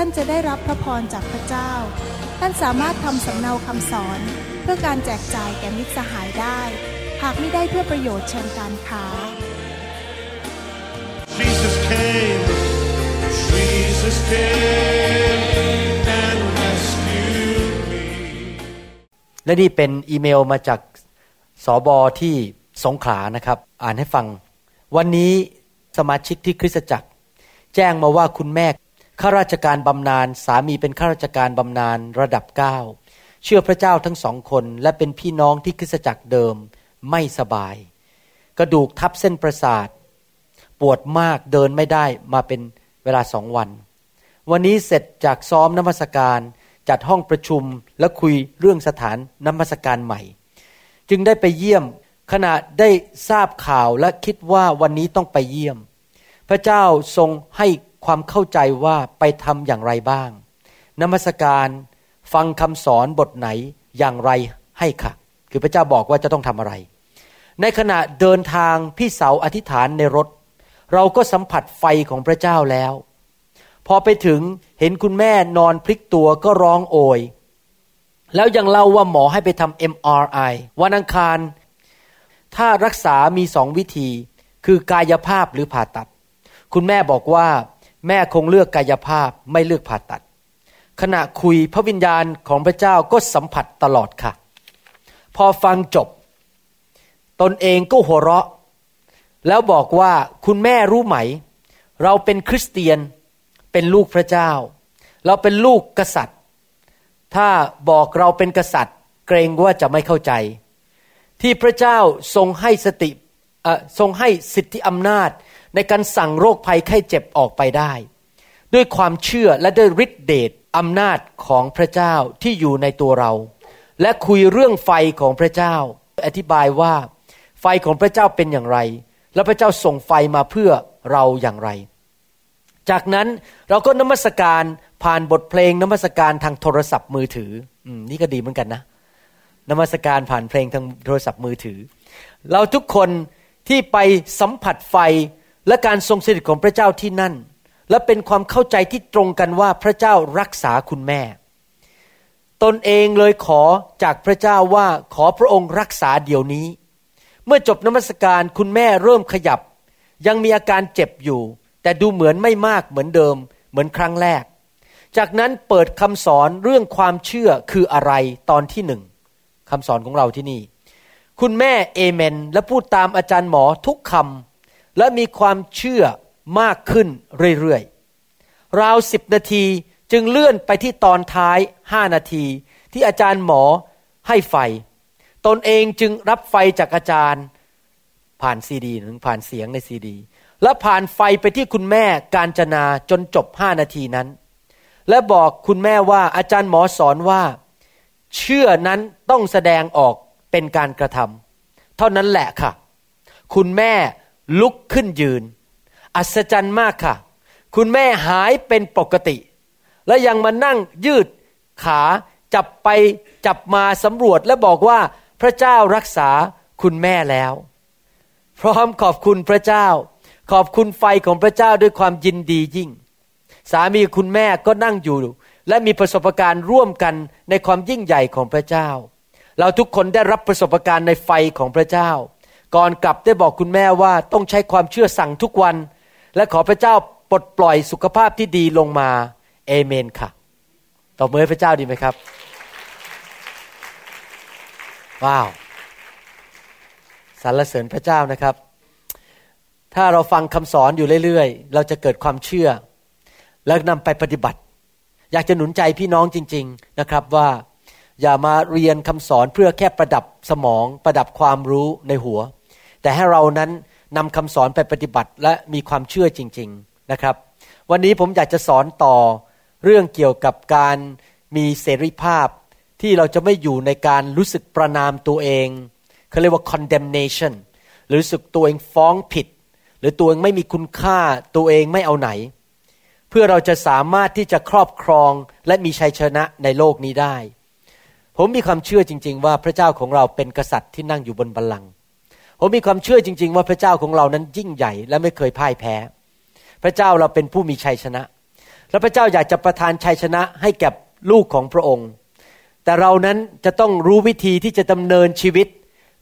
ท่านจะได้รับพระพรจากพระเจ้า ท่านสามารถทำสำเนาคำสอน เพื่อการแจกจ่ายแก่มิตรสหายได้ หากไม่ได้เพื่อประโยชน์เชิงการค้า Jesus came, Jesus came and rescued me. และนี่เป็นอีเมลมาจากสอบอที่สงขลานะครับ อ่านให้ฟัง วันนี้สมาชิกที่คริสตจักร แจ้งมาว่าคุณแม่ ข้าราชการบำนาญสามีเป็นข้าราชการบำนาญระดับเก้าเชื่อพระเจ้าทั้งสองคนและเป็นพี่น้องที่คริสจักรเดิมไม่สบาย กระดูกทับเส้นประสาท ปวดมากเดินไม่ได้มาเป็นเวลาสองวัน วันนี้เสร็จจากซ้อมน้ำมัสการจัดห้องประชุมและคุยเรื่องสถานน้ำมัสการใหม่ จึงได้ไปเยี่ยมขณะได้ทราบข่าวและคิดว่าวันนี้ต้องไปเยี่ยม พระเจ้าทรงให้ความเข้าใจว่าไปทำอย่างไรบ้าง นมัสการฟังคำสอนบทไหนอย่างไรให้ค่ะ คือพระเจ้าบอกว่าจะต้องทำอะไร ในขณะเดินทางพี่เสาอธิษฐานในรถ เราก็สัมผัสไฟของพระเจ้าแล้ว พอไปถึงเห็นคุณแม่นอนพลิกตัวก็ร้องโอย แล้วยังเล่าว่าหมอให้ไปทำ MRI วันอังคาร ถ้ารักษามีสองวิธี คือกายภาพหรือผ่าตัด คุณแม่บอกว่า แม่คงเลือกกายภาพไม่เลือกผ่าตัด ขณะคุยพระวิญญาณของพระเจ้าก็สัมผัสตลอดค่ะ พอฟังจบ ตนเองก็หัวเราะ แล้วบอกว่าคุณแม่รู้ไหม เราเป็นคริสเตียนเป็นลูกพระเจ้า เราเป็นลูกกษัตริย์ ถ้าบอกเราเป็นกษัตริย์ เกรงว่าจะไม่เข้าใจ ที่พระเจ้าทรงให้สติทรงให้สิทธิอำนาจ ในการสั่งโรคภัยไข้เจ็บออกไปได้ ด้วยความเชื่อและด้วยฤทธิเดชอำนาจของพระเจ้าที่อยู่ในตัวเรา และคุยเรื่องไฟของพระเจ้า อธิบายว่าไฟของพระเจ้าเป็นอย่างไร และพระเจ้าส่งไฟมาเพื่อเราอย่างไร จากนั้นเราก็นมัสการผ่านบทเพลงนมัสการทางโทรศัพท์มือถืออนี่ก็ดีเหมือนกันนะนมัสการผ่านเพลงทางโทรศัพท์มือถือ เราทุกคนที่ไปสัมผัสไฟ และการทรงสถิตของพระเจ้าที่นั่น และเป็นความเข้าใจที่ตรงกันว่าพระเจ้ารักษาคุณแม่ ตนเองเลยขอจากพระเจ้าว่าขอพระองค์รักษาเดี๋ยวนี้ เมื่อจบนมัสการคุณแม่เริ่มขยับ ยังมีอาการเจ็บอยู่ แต่ดูเหมือนไม่มากเหมือนเดิม เหมือนครั้งแรก จากนั้นเปิดคำสอนเรื่องความเชื่อคืออะไรตอนที่หนึ่งคำสอนของเราที่นี่ คุณแม่เอเมน และพูดตามอาจารย์หมอทุกคำ และมีความเชื่อมากขึ้นเรื่อยๆ ราวสิบนาทีจึงเลื่อนไปที่ตอนท้ายห้านาที ที่อาจารย์หมอให้ไฟ ตนเองจึงรับไฟจากอาจารย์ ผ่านซีดีหรือผ่านเสียงในซีดี และผ่านไฟไปที่คุณแม่การจนาจนจบห้านาทีนั้น และบอกคุณแม่ว่าอาจารย์หมอสอนว่า เชื่อนั้นต้องแสดงออกเป็นการกระทำเท่านั้นแหละค่ะ คุณแม่ ลุกขึ้นยืน อัศจรรย์มากค่ะ คุณแม่หายเป็นปกติ และยังมานั่งยืดขาจับไปจับมาสำรวจและบอกว่าพระเจ้ารักษาคุณแม่แล้ว พร้อมขอบคุณพระเจ้า ขอบคุณไฟของพระเจ้าด้วยความยินดียิ่ง สามีคุณแม่ก็นั่งอยู่ และมีประสบการณ์ร่วมกันในความยิ่งใหญ่ของพระเจ้า เราทุกคนได้รับประสบการณ์ในไฟของพระเจ้า ก่อนกลับได้บอกคุณแม่ว่าต้องใช้ความเชื่อสั่งทุกวัน และขอพระเจ้าปลดปล่อยสุขภาพที่ดีลงมาเอเมนค่ะตบมือให้พระเจ้าดีไหมครับ ว้าวสรรเสริญพระเจ้านะครับ ถ้าเราฟังคำสอนอยู่เรื่อยๆ เราจะเกิดความเชื่อ แล้วนำไปปฏิบัติ อยากจะหนุนใจพี่น้องจริง ๆนะครับว่า อย่ามาเรียนคำสอนเพื่อแค่ประดับสมอง ประดับความรู้ในหัว แต่ให้เรานั้นนำคำสอนไปปฏิบัติและมีความเชื่อจริง ๆนะครับ วันนี้ผมอยากจะสอนต่อเรื่องเกี่ยวกับการมีเสรีภาพที่เราจะไม่อยู่ในการรู้สึกประนามตัวเองเขาเรียกว่า condemnation หรือรู้สึกตัวเองฟ้องผิด หรือตัวเองไม่มีคุณค่าตัวเองไม่เอาไหน เพื่อเราจะสามารถที่จะครอบครองและมีชัยชนะในโลกนี้ได้ ผมมีความเชื่อจริง ๆ ว่าพระเจ้าของเราเป็นกษัตริย์ที่นั่งอยู่บนบัลลังก์ผมมีความเชื่อจริง ๆ ว่าพระเจ้าของเรานั้นยิ่งใหญ่และไม่เคยพ่ายแพ้ พระเจ้าเราเป็นผู้มีชัยชนะ และพระเจ้าอยากจะประทานชัยชนะให้แก่ลูกของพระองค์ แต่เรานั้นจะต้องรู้วิธีที่จะดำเนินชีวิต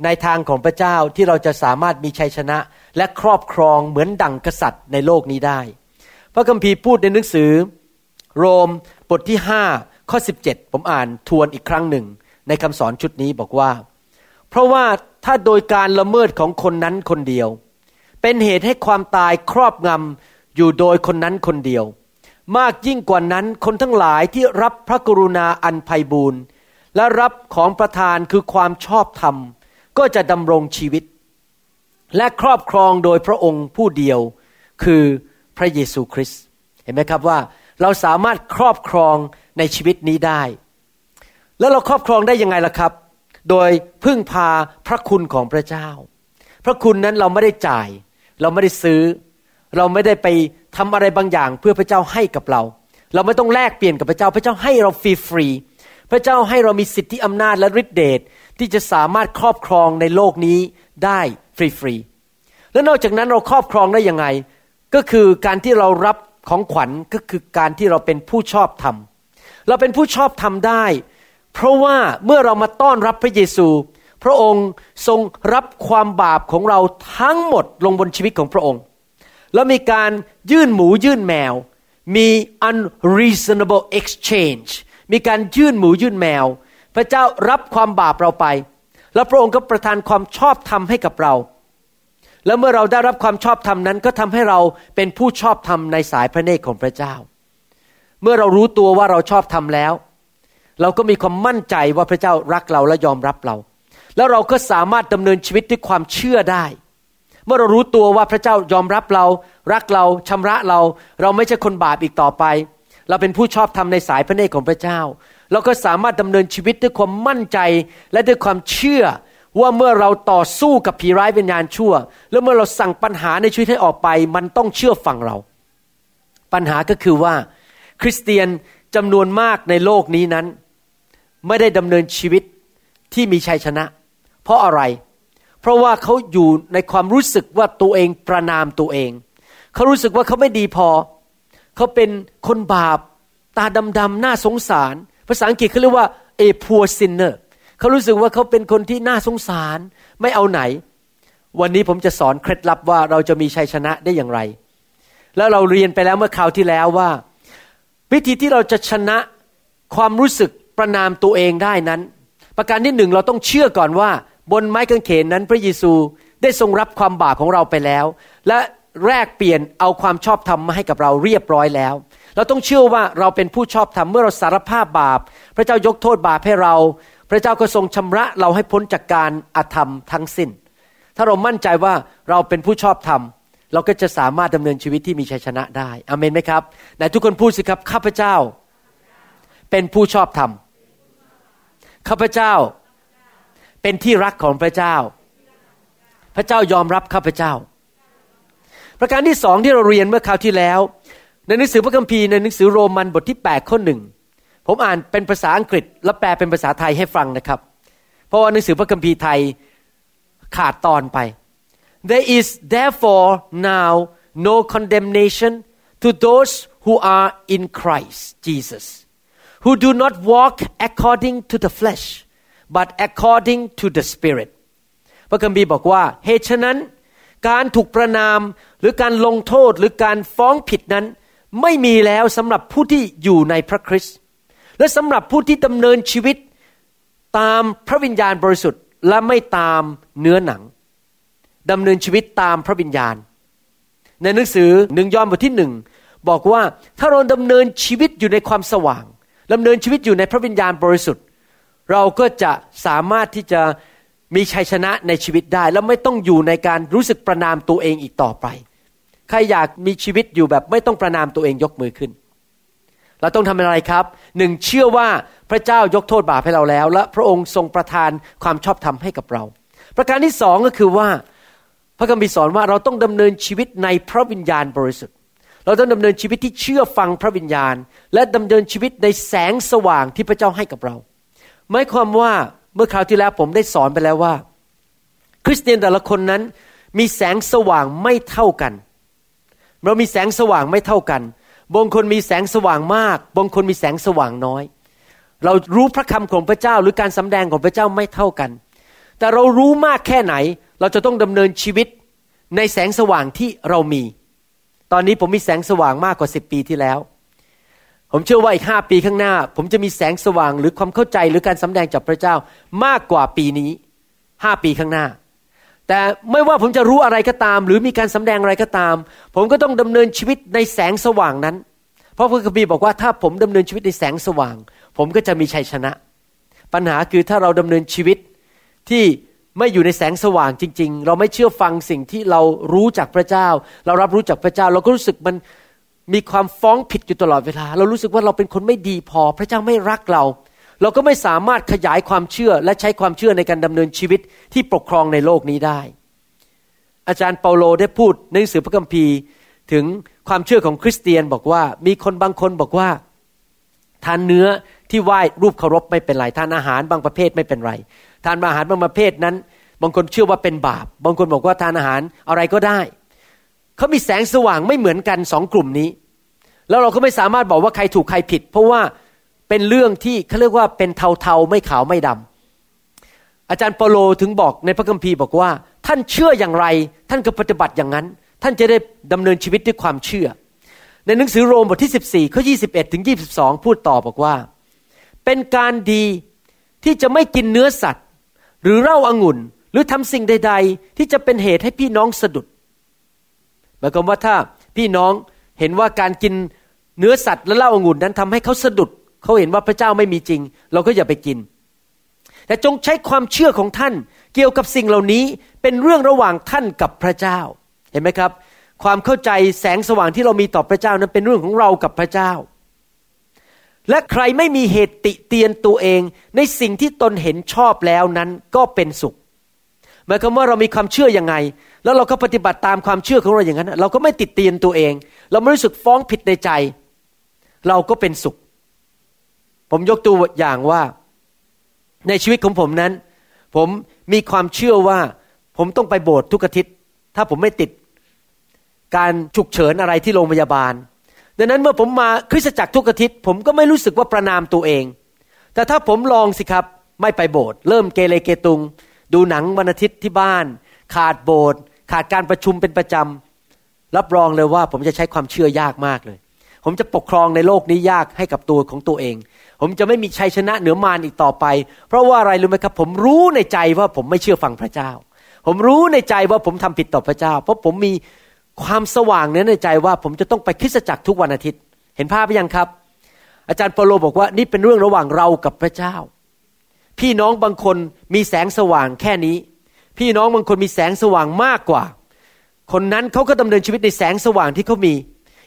ในทางของพระเจ้าที่เราจะสามารถมีชัยชนะ และครอบครองเหมือนดั่งกษัตริย์ในโลกนี้ได้ พระคัมภีร์พูดในหนังสือ โรมบทที่5 ข้อ 17 ผมอ่านทวนอีกครั้งหนึ่ง ในคำสอนชุดนี้บอกว่า เพราะว่าถ้าโดยการละเมิดของคนนั้นคนเดียว เป็นเหตุให้ความตายครอบงำอยู่โดยคนนั้นคนเดียว มากยิ่งกว่านั้นคนทั้งหลายที่รับพระกรุณาอันไพบูรณ์และรับของประทานคือความชอบธรรม ก็จะดำรงชีวิต และครอบครองโดยพระองค์ผู้เดียวคือพระเยซูคริสต์เห็นไหมครับว่าเราสามารถครอบครอง ในชีวิตนี้ได้ แล้วเราครอบครองได้ยังไงล่ะครับ โดยพึ่งพาพระคุณของพระเจ้า พระคุณนั้นเราไม่ได้จ่าย เราไม่ได้ซื้อ เราไม่ได้ไปทำอะไรบางอย่าง เพื่อพระเจ้าให้กับเรา เราไม่ต้องแลกเปลี่ยนกับพระเจ้า พระเจ้าให้เราฟรีฟรีพระเจ้าให้เรามีสิทธิอำนาจและฤทธิเดชที่จะสามารถครอบครองในโลกนี้ได้ฟรีฟรีและนอกจากนั้นเราครอบครองได้ยังไง ก็คือการที่เรารับของขวัญก็คือการที่เราเป็นผู้ชอบธรรม เราเป็นผู้ชอบธรรมได้ เพราะว่าเมื่อเรามาต้อนรับพระเยซู พระองค์ทรงรับความบาปของเราทั้งหมดลงบนชีวิตของพระองค์ แล้วมีการยื่นหมูยื่นแมว มี unreasonable exchange มีการยื่นหมูยื่นแมว พระเจ้ารับความบาปเราไป แล้วพระองค์ก็ประทานความชอบธรรมให้กับเราแล้วเมื่อเราได้รับความชอบธรรมนั้นก็ทำให้เราเป็นผู้ชอบธรรมในสายพระเนตรของพระเจ้า เมื่อเรารู้ตัวว่าเราชอบธรรมแล้ว เราก็มีความมั่นใจว่าพระเจ้ารักเราและยอมรับเรา แล้วเราก็สามารถดำเนินชีวิตด้วยความเชื่อได้ เมื่อเรารู้ตัวว่าพระเจ้ายอมรับเรา รักเราชำระเรา เราไม่ใช่คนบาปอีกต่อไป เราเป็นผู้ชอบธรรมในสายพระเนตรของพระเจ้า เราก็สามารถดำเนินชีวิตด้วยความมั่นใจและด้วยความเชื่อว่าเมื่อเราต่อสู้กับผีร้ายวิญญาณชั่ว แล้วเมื่อเราสั่งปัญหาในชีวิตให้ออกไป มันต้องเชื่อฟังเรา ปัญหาก็คือว่า คริสเตียนจำนวนมากในโลกนี้นั้น ไม่ได้ดำเนินชีวิตที่มีชัยชนะ เพราะอะไร เพราะว่าเขาอยู่ในความรู้สึกว่าตัวเองประนามตัวเอง เขารู้สึกว่าเขาไม่ดีพอ เขาเป็นคนบาป ตาดำๆหน้าสงสาร ภาษาอังกฤษเขาเรียกว่า a poor sinner เขารู้สึกว่าเขาเป็นคนที่น่าสงสาร ไม่เอาไหน วันนี้ผมจะสอนเคล็ดลับว่าเราจะมีชัยชนะได้อย่างไร แล้วเราเรียนไปแล้วเมื่อคราวที่แล้วว่า วิธีที่เราจะชนะความรู้สึกประนามตัวเองได้นั้น ประการที่หนึ่งเราต้องเชื่อก่อนว่า บนไม้กางเขนนั้นพระเยซูได้ทรงรับความบาปของเราไปแล้ว และแลกเปลี่ยนเอาความชอบธรรมมาให้กับเราเรียบร้อยแล้ว เราต้องเชื่อว่าเราเป็นผู้ชอบธรรมเมื่อเราสารภาพบาป พระเจ้ายกโทษบาปให้เรา พระเจ้าก็ทรงชำระเราให้พ้นจากการอาธรรมทั้งสิ้น ถ้าเรามั่นใจว่าเราเป็นผู้ชอบธรรม เราก็จะสามารถดำเนินชีวิตที่มีชัยชนะได้อเมนไหมครับไหนทุกคนพูดสิครับข้าพเจ้า เป็นผู้ชอบธรรมข้าพเจ้า เป็นที่รักของพระเจ้า พระเจ้ายอมรับข้าพเจ้า ประการที่สองที่เราเรียนเมื่อคราวที่แล้ว ในหนังสือพระคัมภีร์ในหนังสือโรมันบทที่8ข้อหนึ่งผมอ่านเป็นภาษาอังกฤษ และแปลเป็นภาษาไทยให้ฟังนะครับ เพราะว่าหนังสือพระคัมภีร์ไทยขาดตอนไป There is therefore now no condemnation to those who are in Christ Jesus who do not walk according to the flesh but according to the spirit พระคัมภีร์บอกว่าเหตุฉะนั้น การถูกประนามหรือการลงโทษหรือการฟ้องผิดนั้น ไม่มีแล้วสำหรับผู้ที่อยู่ในพระคริสต์และสำหรับผู้ที่ดำเนินชีวิตตามพระวิญญาณบริสุทธิ์และไม่ตามเนื้อหนัง ดำเนินชีวิตตามพระวิญญาณ ในหนังสือหนึ่งยอห์นบทที่หนึ่งบอกว่าถ้าเราดำเนินชีวิตอยู่ในความสว่างดำเนินชีวิตอยู่ในพระวิญญาณบริสุทธิ์ เราก็จะสามารถที่จะมีชัยชนะในชีวิตได้ แล้วไม่ต้องอยู่ในการรู้สึกประนามตัวเองอีกต่อไป ใครอยากมีชีวิตอยู่แบบไม่ต้องประนามตัวเองยกมือขึ้น เราต้องทำอะไรครับหนึ่งเชื่อว่าพระเจ้ายกโทษบาปให้เราแล้ว และพระองค์ทรงประทานความชอบธรรมให้กับเรา ประการที่สองก็คือว่า พระคัมภีร์สอนว่าเราต้องดำเนินชีวิตในพระวิญญาณบริสุทธิ์ เราต้องดำเนินชีวิตที่เชื่อฟังพระวิญญาณ และดำเนินชีวิตในแสงสว่างที่พระเจ้าให้กับเราหมายความว่าเมื่อคราวที่แล้วผมได้สอนไปแล้วว่า คริสเตียนแต่ละคนนั้นมีแสงสว่างไม่เท่ากัน เรามีแสงสว่างไม่เท่ากัน บางคนมีแสงสว่างมาก บางคนมีแสงสว่างน้อย เรารู้พระคำของพระเจ้าหรือการสำแดงของพระเจ้าไม่เท่ากัน แต่เรารู้มากแค่ไหน เราจะต้องดำเนินชีวิตในแสงสว่างที่เรามี ตอนนี้ผมมีแสงสว่างมากกว่าสิบปีที่แล้ว ผมเชื่อว่าอีกห้าปีข้างหน้า ผมจะมีแสงสว่างหรือความเข้าใจหรือการสำแดงจากพระเจ้ามากกว่าปีนี้ห้าปีข้างหน้า แต่ไม่ว่าผมจะรู้อะไรก็ตาม หรือมีการสำแดงอะไรก็ตาม ผมก็ต้องดำเนินชีวิตในแสงสว่างนั้น เพราะพระคัมภีร์บอกว่าถ้าผมดำเนินชีวิตในแสงสว่าง ผมก็จะมีชัยชนะ ปัญหาคือถ้าเราดำเนินชีวิตที่ ไม่อยู่ในแสงสว่างจริง ๆ เราไม่เชื่อฟังสิ่งที่เรารู้จากพระเจ้า เรารับรู้จากพระเจ้า เราก็รู้สึกมันมีความฟ้องผิดอยู่ตลอดเวลา เรารู้สึกว่าเราเป็นคนไม่ดีพอ พระเจ้าไม่รักเรา เราก็ไม่สามารถขยายความเชื่อและใช้ความเชื่อในการดำเนินชีวิตที่ปกครองในโลกนี้ได้ อาจารย์เปาโลได้พูดในหนังสือพระคัมภีร์ถึงความเชื่อของคริสเตียนบอกว่า มีคนบางคนบอกว่าทานเนื้อที่ไหว้รูปเคารพไม่เป็นไรทานอาหารบางประเภทไม่เป็นไร ทานอาหารบางประเภทนั้น บางคนเชื่อว่าเป็นบาป บางคนบอกว่าทานอาหารอะไรก็ได้ เขามีแสงสว่างไม่เหมือนกันสองกลุ่มนี้ แล้วเราก็ไม่สามารถบอกว่าใครถูกใครผิด เพราะว่าเป็นเรื่องที่เขาเรียกว่าเป็นเทาๆไม่ขาวไม่ดำอาจารย์เปโลถึงบอกในพระคัมภีร์บอกว่า ท่านเชื่ออย่างไร ท่านก็ปฏิบัติอย่างนั้น ท่านจะได้ดำเนินชีวิตด้วยความเชื่อ ในหนังสือโรมบทที่ 14ข้อ21ถึง 22 พูดต่อบอกว่า เป็นการดีที่จะไม่กินเนื้อสัตว หรือเล้าอางุ่น หรือทำสิ่งใด ๆ ที่จะเป็นเหตุให้พี่น้องสะดุดหมายความว่าถ้าพี่น้องเห็นว่าการกินเนื้อสัตว์และเหล้าอางุ่นนั้นทำให้เขาสะดุด เขาเห็นว่าพระเจ้าไม่มีจริง เราก็อย่าไปกิน แต่จงใช้ความเชื่อของท่านเกี่ยวกับสิ่งเหล่านี้เป็นเรื่องระหว่างท่านกับพระเจ้า เห็นไหมครับ ความเข้าใจแสงสว่างที่เรามีต่อพระเจ้านั้นเป็นเรื่องของเรากับพระเจ้า และใครไม่มีเหตุติเตียนตัวเองในสิ่งที่ตนเห็นชอบแล้วนั้นก็เป็นสุขหมายความว่าเรามีความเชื่อยังไง แล้วเราก็ปฏิบัติตามความเชื่อของเราอย่างนั้น เราก็ไม่ติดเตียนตัวเอง เราไม่รู้สึกฟ้องผิดในใจ เราก็เป็นสุข ผมยกตัวอย่างว่า ในชีวิตของผมนั้น ผมมีความเชื่อว่า ผมต้องไปโบสถ์ทุกอาทิตย์ ถ้าผมไม่ติด การฉุกเฉินอะไรที่โรงพยาบาล ดังนั้นเมื่อผมมาคริสตจักรทุกอาทิตย์ผมก็ไม่รู้สึกว่าประนามตัวเอง แต่ถ้าผมลองสิครับไม่ไปโบสถ์เริ่มเกเรเกตุง ดูหนังวันอาทิตย์ที่บ้าน ขาดโบสถ์ขาดการประชุมเป็นประจำรับรองเลยว่าผมจะใช้ความเชื่อยากมากเลย ผมจะปกครองในโลกนี้ยากให้กับตัวของตัวเอง ผมจะไม่มีชัยชนะเหนือมารอีกต่อไป เพราะว่าอะไรรู้ไหมครับ ผมรู้ในใจว่าผมไม่เชื่อฟังพระเจ้า ผมรู้ในใจว่าผมทำผิดต่อพระเจ้า เพราะผมมี ความสว่างนี้ในใจว่าผมจะต้องไปคริสตจักรทุกวันอาทิตย์ เห็นภาพไหมยังครับ อาจารย์เปโลบอกว่านี่เป็นเรื่องระหว่างเรากับพระเจ้า พี่น้องบางคนมีแสงสว่างแค่นี้ พี่น้องบางคนมีแสงสว่างมากกว่า คนนั้นเขาก็ดำเนินชีวิตในแสงสว่างที่เขามี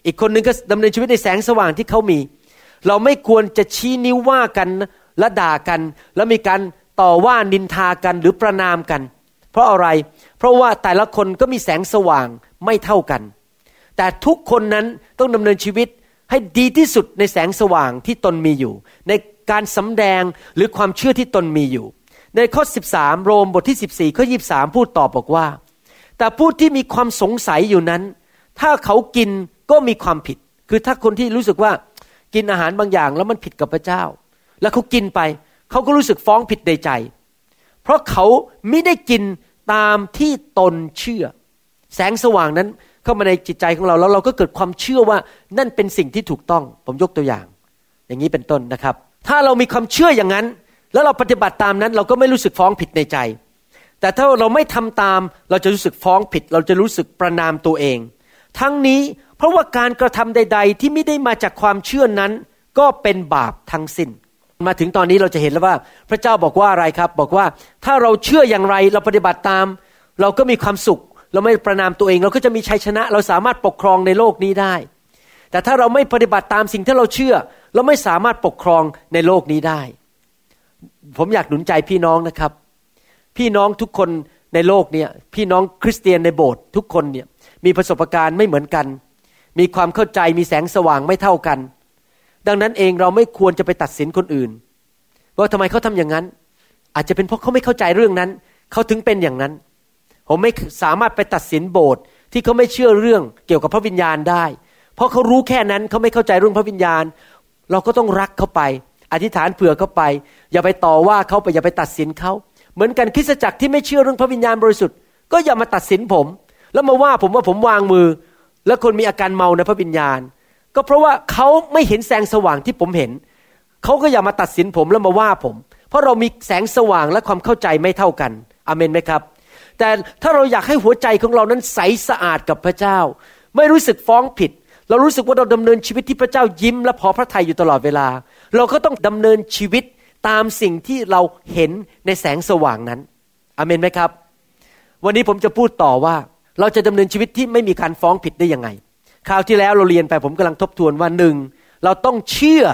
อีกคนนึงก็ดำเนินชีวิตในแสงสว่างที่เขามี เราไม่ควรจะชี้นิ้วว่ากันและด่ากัน แล้วมีการต่อว่านินทากันหรือประนามกัน เพราะอะไร เพราะว่าแต่ละคนก็มีแสงสว่าง ไม่เท่ากัน แต่ทุกคนนั้นต้องดำเนินชีวิตให้ดีที่สุดในแสงสว่างที่ตนมีอยู่ ในการสำแดงหรือความเชื่อที่ตนมีอยู่ ในข้อ 13 โรมบทที่ 14ข้อ23 พูดตอบบอกว่า แต่ผู้ที่มีความสงสัยอยู่นั้น ถ้าเขากินก็มีความผิด คือถ้าคนที่รู้สึกว่ากินอาหารบางอย่างแล้วมันผิดกับพระเจ้า แล้วเขากินไป เขาก็รู้สึกฟ้องผิดในใจ เพราะเขาไม่ได้กินตามที่ตนเชื่อ แสงสว่างนั้นเข้ามาในจิตใจของเราแล้วเราก็เกิดความเชื่อว่านั่นเป็นสิ่งที่ถูกต้อง ผมยกตัวอย่าง อย่างนี้เป็นต้นนะครับ ถ้าเรามีความเชื่ออย่างนั้น แล้วเราปฏิบัติตามนั้น เราก็ไม่รู้สึกฟ้องผิดในใจ แต่ถ้าเราไม่ทำตามเราจะรู้สึกฟ้องผิด เราจะรู้สึกประนามตัวเอง ทั้งนี้เพราะว่าการกระทำใด ๆ ที่ไม่ได้มาจากความเชื่อนั้น ก็เป็นบาปทั้งสิน้นมาถึงตอนนี้เราจะเห็นแล้วว่าพระเจ้าบอกว่าอะไรครับ บอกว่าถ้าเราเชื่ออย่างไรเราปฏิบัติตาม เราก็มีความสุข เราไม่ประนามตัวเอง เราก็จะมีชัยชนะ เราสามารถปกครองในโลกนี้ได้ แต่ถ้าเราไม่ปฏิบัติตามสิ่งที่เราเชื่อ เราไม่สามารถปกครองในโลกนี้ได้ ผมอยากหนุนใจพี่น้องนะครับ พี่น้องทุกคนในโลกเนี่ยพี่น้องคริสเตียนในโบสถ์ทุกคนเนี่ยมีประสบการณ์ไม่เหมือนกัน มีความเข้าใจมีแสงสว่างไม่เท่ากัน ดังนั้นเองเราไม่ควรจะไปตัดสินคนอื่น ว่าทำไมเขาทำอย่างนั้น อาจจะเป็นเพราะเขาไม่เข้าใจเรื่องนั้น เขาถึงเป็นอย่างนั้น ผมไม่สามารถไปตัดสินโบสถ์ที่เขาไม่เชื่อเรื่องเกี่ยวกับพระวิญญาณได้ เพราะเขารู้แค่นั้นเขาไม่เข้าใจเรื่องพระวิญญาณ เราก็ต้องรักเขาไป อธิษฐานเผื่อเขาไป อย่าไปต่อว่าเขาไปอย่าไปตัดสินเขาเหมือนกันคริสตจักรที่ไม่เชื่อเรื่องพระวิญญาณบริสุทธิ์ก็อย่ามาตัดสินผม แล้วมาว่าผมว่าผมวางมือ แล้วคนมีอาการเมาในพระวิญญาณ ก็เพราะว่าเขาไม่เห็นแสงสว่างที่ผมเห็นเขาก็อย่ามาตัดสินผมแล้วมาว่าผม เพราะเรามีแสงสว่างและความเข้าใจไม่เท่ากันอเมนไหมครับ แต่ถ้าเราอยากให้หัวใจของเรานั้นใสสะอาดกับพระเจ้า ไม่รู้สึกฟ้องผิด เรารู้สึกว่าเราดำเนินชีวิตที่พระเจ้ายิ้มและพอพระทัยอยู่ตลอดเวลา เราก็ต้องดำเนินชีวิตตามสิ่งที่เราเห็นในแสงสว่างนั้นอเมนไหมครับ วันนี้ผมจะพูดต่อว่าเราจะดำเนินชีวิตที่ไม่มีการฟ้องผิดได้ยังไง คราวที่แล้วเราเรียนไปผมกำลังทบทวนว่าหนึ่งเราต้องเชื่อ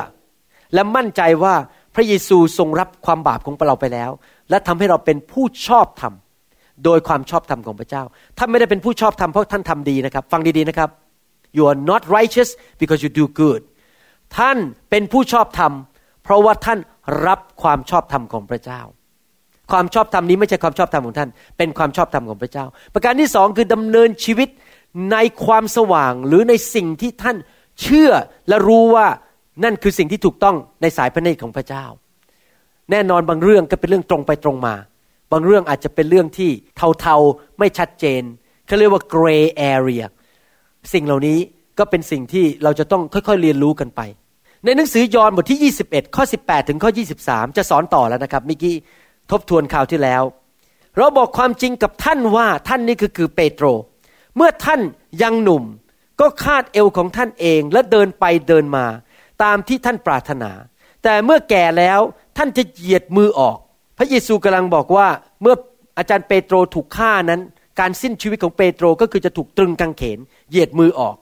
และมั่นใจว่าพระเยซูทรงรับความบาปของเราไปแล้ว และทำให้เราเป็นผู้ชอบธรรม โดยความชอบธรรมของพระเจ้า ท่านไม่ได้เป็นผู้ชอบธรรมเพราะท่านทำดีนะครับ ฟังดีๆนะครับ you are not righteous because you do good ท่านเป็นผู้ชอบธรรม เพราะว่าท่านรับความชอบธรรมของพระเจ้า ความชอบธรรมนี้ไม่ใช่ความชอบธรรมของท่าน เป็นความชอบธรรมของพระเจ้า ประการที่สองคือดำเนินชีวิตในความสว่างหรือในสิ่งที่ท่านเชื่อและรู้ว่านั่นคือสิ่งที่ถูกต้องในสายพระเนตรของพระเจ้า แน่นอนบางเรื่องก็เป็นเรื่องตรงไปตรงมา บางเรื่องอาจจะเป็นเรื่องที่เทาๆไม่ชัดเจนเขาเรียกว่า gray area สิ่งเหล่านี้ก็เป็นสิ่งที่เราจะต้องค่อยๆเรียนรู้กันไป ในหนังสือยอห์นบทที่ 21 ข้อ 18 ถึงข้อ 23 จะสอนต่อแล้วนะครับเมื่อกี้ทบทวนข่าวที่แล้ว เราบอกความจริงกับท่านว่าท่านนี่คือคือเปโตร เมื่อท่านยังหนุ่ม ก็คาดเอวของท่านเองและเดินไปเดินมา ตามที่ท่านปรารถนา แต่เมื่อแก่แล้วท่านจะเหยียดมือออก ระเยซูกำลังบอกว่าเมื่ออาจารย์เปโตรถูกฆ่านั้น การสิ้นชีวิตของเปโตรก็คือจะถูกตรึงกางเขน เหยียดมือออก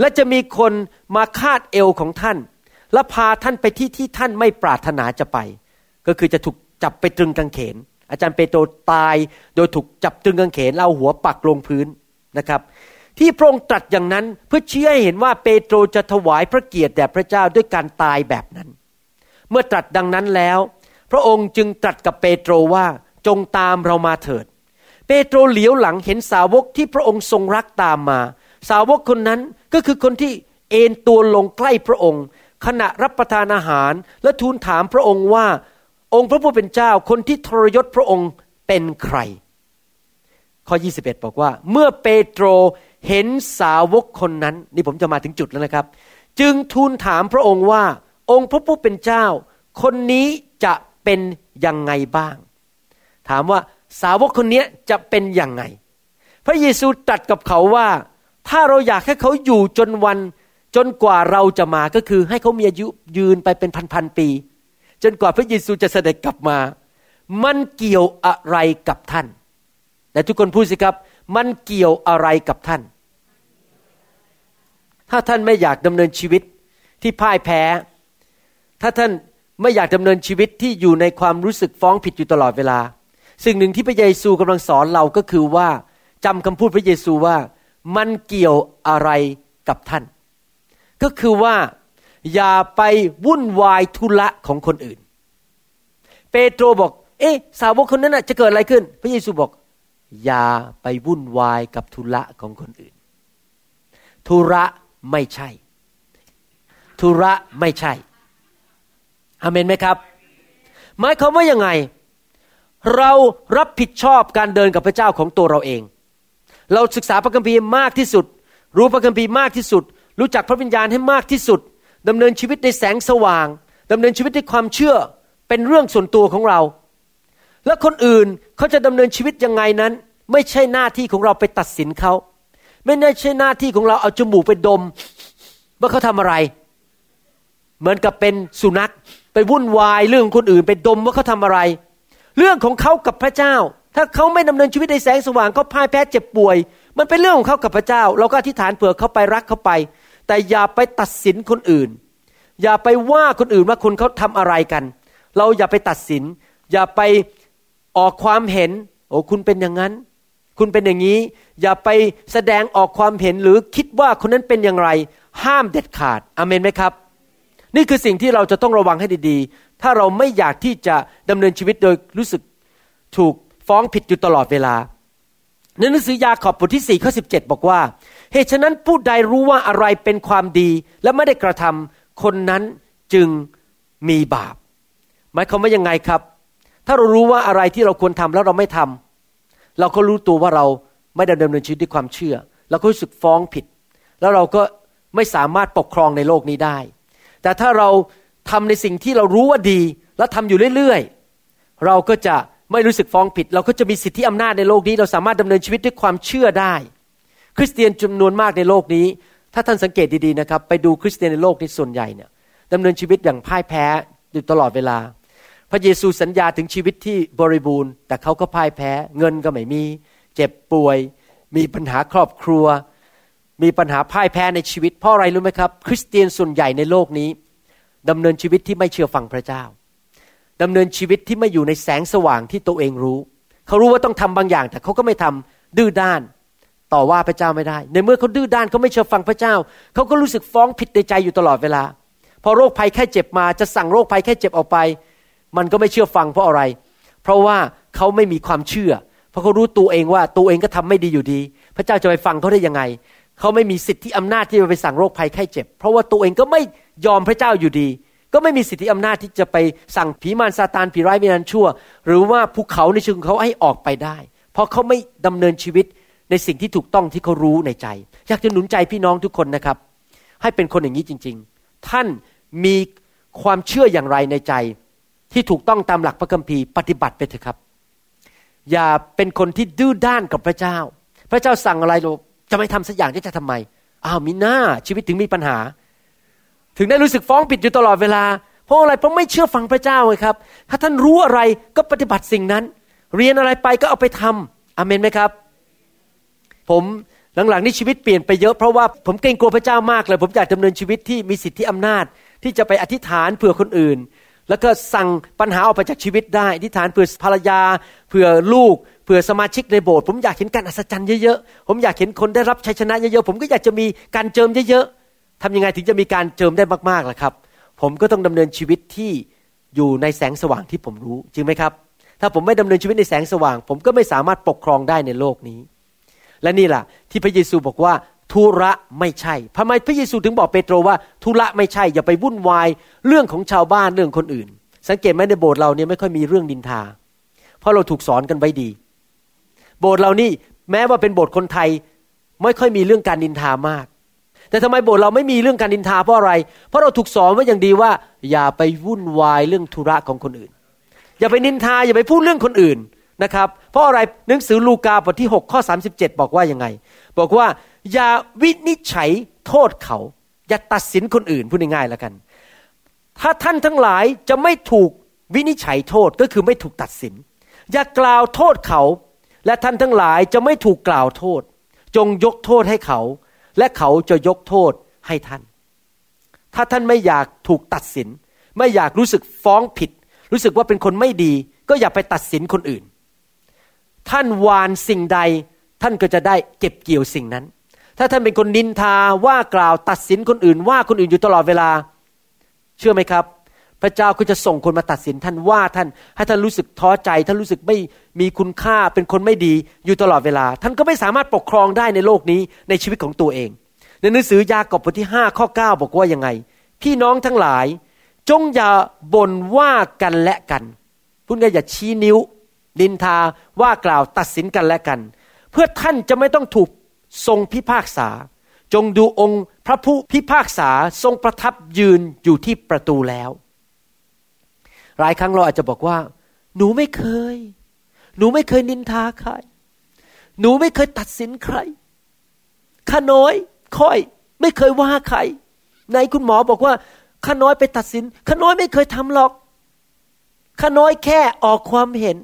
และจะมีคนมาคาดเอวของท่าน และพาท่านไปที่ที่ท่านไม่ปรารถนาจะไป ก็คือจะถูกจับไปตรึงกางเขน อาจารย์เปโตรตายโดยถูกจับตรึงกางเขนเลาหัวปักลงพื้นนะครับ ที่พระองค์ตรัสอย่างนั้นเพื่อเชี้ให้เห็นว่าเปโตรจะถวายพระเกียรติแด่พระเจ้าด้วยการตายแบบนั้น เมื่อตรัสดังนั้นแล้ว พระองค์จึงตรัสกับเปโตรว่าจงตามเรามาเถิด เปโตรเหลียวหลังเห็นสาวกที่พระองค์ทรงรักตามมา สาวกคนนั้นก็คือคนที่เอนตัวลงใกล้พระองค์ ขณะรับประทานอาหารและทูลถามพระองค์ว่า องค์พระผู้เป็นเจ้าคนที่ทรยศพระองค์เป็นใคร ข้อ 21 บอกว่า เมื่อเปโตรเห็นสาวกคนนั้น นี่ผมจะมาถึงจุดแล้วนะครับ จึงทูลถามพระองค์ว่า องค์พระผู้เป็นเจ้า คนนี้จะ เป็นยังไงบ้าง ถามว่าสาวกคนนี้จะเป็นยังไง พระเยซูตรัสกับเขาว่า ถ้าเราอยากให้เขาอยู่จนวัน จนกว่าเราจะมาก็คือให้เขามีอายุยืนไปเป็นพันๆปี จนกว่าพระเยซูจะเสด็จกลับมา มันเกี่ยวอะไรกับท่านแต่ทุกคนพูดสิครับ มันเกี่ยวอะไรกับท่าน ถ้าท่านไม่อยากดำเนินชีวิตที่พ่ายแพ้ ถ้าท่าน ไม่อยากดำเนินชีวิตที่อยู่ในความรู้สึกฟ้องผิดอยู่ตลอดเวลา สิ่งหนึ่งที่พระเยซูกำลังสอนเราก็คือว่าจำคำพูดพระเยซูว่ามันเกี่ยวอะไรกับท่าน ก็คือว่าอย่าไปวุ่นวายทุละของคนอื่น เปโตรบอก เอ๊ะ สาวกคนนั้นจะเกิดอะไรขึ้น พระเยซูบอก อย่าไปวุ่นวายกับธุระของคนอื่น ธุระไม่ใช่ ธุระไม่ใช่ อเมนไหมครับ หมายความว่ายังไง เรารับผิดชอบการเดินกับพระเจ้าของตัวเราเอง เราศึกษาพระคัมภีร์มากที่สุด รู้พระคัมภีร์มากที่สุด รู้จักพระวิญญาณให้มากที่สุดดำเนินชีวิตในแสงสว่างดำเนินชีวิตในความเชื่อเป็นเรื่องส่วนตัวของเรา แล้วคนอื่นเขาจะดำเนินชีวิตยังไงนั้น ไม่ใช่หน้าที่ของเราไปตัดสินเขาไม่ใช่หน้าที่ของเราเอาจมูกไปดมว่าเขาทำอะไร เหมือนกับเป็นสุนัข ไปวุ่นวายเรื่องคนอื่นไปดมว่าเขาทำอะไร เรื่องของเขากับพระเจ้า ถ้าเขาไม่ดำเนินชีวิตในแสงสว่างเขาพ่ายแพ้เจ็บป่วย มันเป็นเรื่องของเขากับพระเจ้า เราก็อธิษฐานเผื่อเขาไปรักเขาไป แต่อย่าไปตัดสินคนอื่น อย่าไปว่าคนอื่นว่าคนเขาทำอะไรกัน เราอย่าไปตัดสิน อย่าไปออกความเห็นโอ้คุณเป็นอย่างนั้น คุณเป็นอย่างนี้ อย่าไปแสดงออกความเห็นหรือคิดว่าคนนั้นเป็นอย่างไร ห้ามเด็ดขาดอเมนไหมครับ นี่คือสิ่งที่เราจะต้องระวังให้ดีๆ ถ้าเราไม่อยากที่จะดำเนินชีวิตโดยรู้สึกถูกฟ้องผิดอยู่ตลอดเวลาในหนังสือยาขอบบทที่4ข้อ17 บอกว่า เหตุฉะนั้นผู้ใดรู้ว่าอะไรเป็นความดีและไม่ได้กระทำคนนั้นจึงมีบาป หมายความว่ายังไงครับ ถ้าเรารู้ว่าอะไรที่เราควรทำแล้วเราไม่ทำเราก็รู้ตัวว่าเราไม่ได้ดำเนินชีวิตด้วยความเชื่อ เราก็รู้สึกฟ้องผิด แล้วเราก็ไม่สามารถปกครองในโลกนี้ได้ แต่ถ้าเราทำในสิ่งที่เรารู้ว่าดี แล้วทำอยู่เรื่อยๆ เราก็จะไม่รู้สึกฟ้องผิด เราก็จะมีสิทธิอำนาจในโลกนี้ เราสามารถดำเนินชีวิตด้วยความเชื่อได้ คริสเตียนจำนวนมากในโลกนี้ ถ้าท่านสังเกตดีๆนะครับ ไปดูคริสเตียนในโลกนี้ส่วนใหญ่เนี่ยดำเนินชีวิตอย่างพ่ายแพ้อยู่ตลอดเวลา พระเยซูสัญญาถึงชีวิตที่บริบูรณ์ แต่เขาก็พ่ายแพ้ เงินก็ไม่มี เจ็บป่วย มีปัญหาครอบครัว มีปัญหาพ่ายแพ้ในชีวิตเพราะอะไรรู้ไหมครับ คริสเตียนส่วนใหญ่ในโลกนี้ดำเนินชีวิตที่ไม่เชื่อฟังพระเจ้าดำเนินชีวิตที่ไม่อยู่ในแสงสว่างที่ตัวเองรู้ เขารู้ว่าต้องทำบางอย่าง แต่เขาก็ไม่ทำดื้อด้านต่อว่าพระเจ้าไม่ได้ ในเมื่อเขาดื้อด้านเขาไม่เชื่อฟังพระเจ้า เขาก็รู้สึกฟ้องผิดในใจอยู่ตลอดเวลา พอโรคภัยแค่เจ็บมาจะสั่งโรคภัยแค่เจ็บออกไป มันก็ไม่เชื่อฟังเพราะอะไร เพราะว่าเขาไม่มีความเชื่อ เพราะเขารู้ตัวเองว่าตัวเองก็ทำไม่ดีอยู่ดี พระเจ้าจะไปฟังเขาได้ยังไง เขาไม่มีสิทธิอำนาจที่จะไปสั่งโรคภัยแค่เจ็บ เพราะว่าตัวเองก็ไม่ยอมพระเจ้าอยู่ดี ก็ไม่มีสิทธิอำนาจที่จะไปสั่งผีมารซาตานผีร้ายวิญญาณชั่ว หรือว่าภูเขาในชีวิตของเขาให้ออกไปได้ เพราะเขาไม่ดำเนินชีวิตในสิ่งที่ถูกต้องที่เขารู้ในใจ อยากจะหนุนใจพี่น้องทุกคนนะครับ ให้เป็นคนอย่างนี้จริง ๆ ท่านมีความเชื่ออย่างไรในใจ ที่ถูกต้องตามหลักพระคัมภีร์ปฏิบัติไปเถอะครับ อย่าเป็นคนที่ดื้อด้านกับพระเจ้า พระเจ้าสั่งอะไรเรา จะไม่ทำสักอย่างจะทำไมอ้าวมีหน้าชีวิตถึงมีปัญหา ถึงได้รู้สึกฟ้องผิดอยู่ตลอดเวลา เพราะอะไรเพราะไม่เชื่อฟังพระเจ้าเลยครับ ถ้าท่านรู้อะไรก็ปฏิบัติสิ่งนั้น เรียนอะไรไปก็เอาไปทำอเมนไหมครับ ผมหลังๆนี้ชีวิตเปลี่ยนไปเยอะเพราะว่าผมเกรงกลัวพระเจ้ามากเลย ผมอยากดำเนินชีวิตที่มีสิทธิอำนาจ ที่จะไปอธิษฐานเผื่อคนอื่น แล้วก็สั่งปัญหาออกไปจากชีวิตได้อธิษฐานเผื่อภรรยาเผื่อลูก ผื่อสมาชิกในโบสถ์ผมอยากเห็นการอัศจรรย์เยอะๆ ผมอยากเห็นคนได้รับชัยชนะเยอะๆ ผมก็อยากจะมีการเจิมเยอะๆทำยังไงถึงจะมีการเจิมได้มากๆล่ะครับ ผมก็ต้องดำเนินชีวิตที่อยู่ในแสงสว่างที่ผมรู้ จริงไหมครับ ถ้าผมไม่ดำเนินชีวิตในแสงสว่าง ผมก็ไม่สามารถปกครองได้ในโลกนี้ และนี่แหละที่พระเยซูบอกว่าธุระไม่ใช่ทำไมพระเยซูถึงบอกเปโตรว่าธุระไม่ใช่ อย่าไปวุ่นวายเรื่องของชาวบ้านเรื่องคนอื่น สังเกตไหมในโบสถ์เราเนี่ยไม่ค่อยมีเรื่องดินทา เพราะเราถูกสอนกันไว้ดี โบสถ์เรานี่แม้ว่าเป็นโบสถ์คนไทยไม่ค่อยมีเรื่องการดินทามาก แต่ทำไมโบสถ์เราไม่มีเรื่องการดินทาเพราะอะไร เพราะเราถูกสอนไว้อย่างดีว่า อย่าไปวุ่นวายเรื่องธุระของคนอื่น อย่าไปนินทาอย่าไปพูดเรื่องคนอื่นนะครับเพราะอะไรหนังสือลูกาบทที่6ข้อ37 บอกว่ายังไง บอกว่า อย่าวินิจฉัยโทษเขา อย่าตัดสินคนอื่นพูดง่ายๆแล้วกัน ถ้าท่านทั้งหลายจะไม่ถูกวินิจฉัยโทษก็คือไม่ถูกตัดสิน อย่ากล่าวโทษเขา และท่านทั้งหลายจะไม่ถูกกล่าวโทษ จงยกโทษให้เขา และเขาจะยกโทษให้ท่าน ถ้าท่านไม่อยากถูกตัดสิน ไม่อยากรู้สึกฟ้องผิด รู้สึกว่าเป็นคนไม่ดี ก็อย่าไปตัดสินคนอื่น ท่านวานสิ่งใด ท่านก็จะได้เก็บเกี่ยวสิ่งนั้น ถ้าท่านเป็นคนนินทาว่ากล่าวตัดสินคนอื่น ว่าคนอื่นอยู่ตลอดเวลา เชื่อไหมครับ พระเจ้าก็จะส่งคนมาตัดสินท่านว่าท่านให้ท่านรู้สึกท้อใจ ท่านรู้สึกไม่มีคุณค่าเป็นคนไม่ดีอยู่ตลอดเวลา ท่านก็ไม่สามารถปกครองได้ในโลกนี้ในชีวิตของตัวเอง ในหนังสือยากอบบทที่ 5 ข้อ 9 บอกว่ายังไง พี่น้องทั้งหลาย จงอย่าบ่นว่ากันและกันพูดง่ายอย่าชี้นิ้ว ดินทาว่ากล่าวตัดสินกันและกัน เพื่อท่านจะไม่ต้องถูกทรงพิพากษา จงดูองค์พระผู้พิพากษาทรงประทับยืนอยู่ที่ประตูแล้ว หลายครั้งเราอาจจะบอกว่า หนูไม่เคย หนูไม่เคยนินทาใคร หนูไม่เคยตัดสินใครข้าน้อยค่อย ไม่เคยว่าใคร ในคุณหมอบอกว่าข้าน้อยไปตัดสินข้าน้อยไม่เคยทำหรอกข้าน้อยแค่ออกความเห็น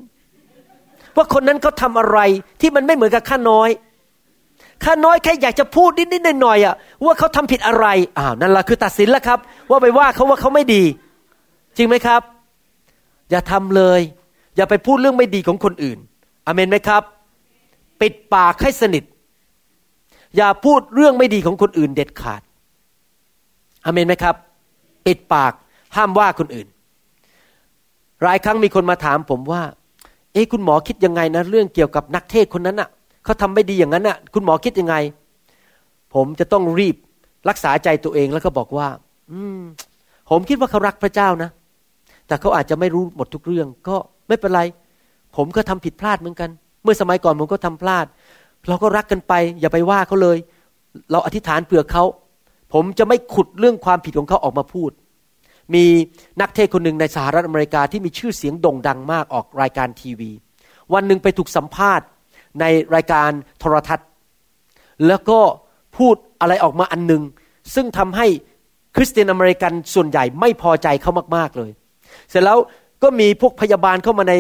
ว่าคนนั้นเขาทาอะไรที่มันไม่เหมือนกับข้าน้อยข้าน้อยแค่อยากจะพูดนิดๆหน่อยๆอะว่าเขาทำผิดอะไรอ้าวนั่นแหละคือตัดสินแล้วครับ ว่าไปว่าเขาว่าเขาไม่ดี จริงไหมครับ อย่าทำเลย อย่าไปพูดเรื่องไม่ดีของคนอื่นอเมนไหมครับ ปิดปากให้สนิท อย่าพูดเรื่องไม่ดีของคนอื่นเด็ดขาดอเมนไหมครับ ปิดปากห้ามว่าคนอื่น หลายครั้งมีคนมาถามผมว่า เอ๊ะคุณหมอคิดยังไงนะ เรื่องเกี่ยวกับนักเทศคนนั้นอะเขาทำไม่ดีอย่างนั้นอะ คุณหมอคิดยังไง ผมจะต้องรีบรักษาใจตัวเองแล้วก็บอกว่า อืม ผมคิดว่าเขารักพระเจ้านะ แต่เขาอาจจะไม่รู้หมดทุกเรื่อง ก็ไม่เป็นไร ผมก็ทำผิดพลาดเหมือนกัน เมื่อสมัยก่อนผมก็ทำพลาด เราก็รักกันไป อย่าไปว่าเขาเลย เราอธิษฐานเผื่อเขาผมจะไม่ขุดเรื่องความผิดของเขาออกมาพูด มีนักเทศคนหนึ่งในสหรัฐอเมริกาที่มีชื่อเสียงโด่งดังมากออกรายการทีวี วันหนึ่งไปถูกสัมภาษณ์ในรายการโทรทัศน์ แล้วก็พูดอะไรออกมาอันหนึ่งซึ่งทำให้คริสเตียนอเมริกันส่วนใหญ่ไม่พอใจเขามาก ๆ เลย สร็จแล้วก็มีพวกพยาบาลเข้ามาใน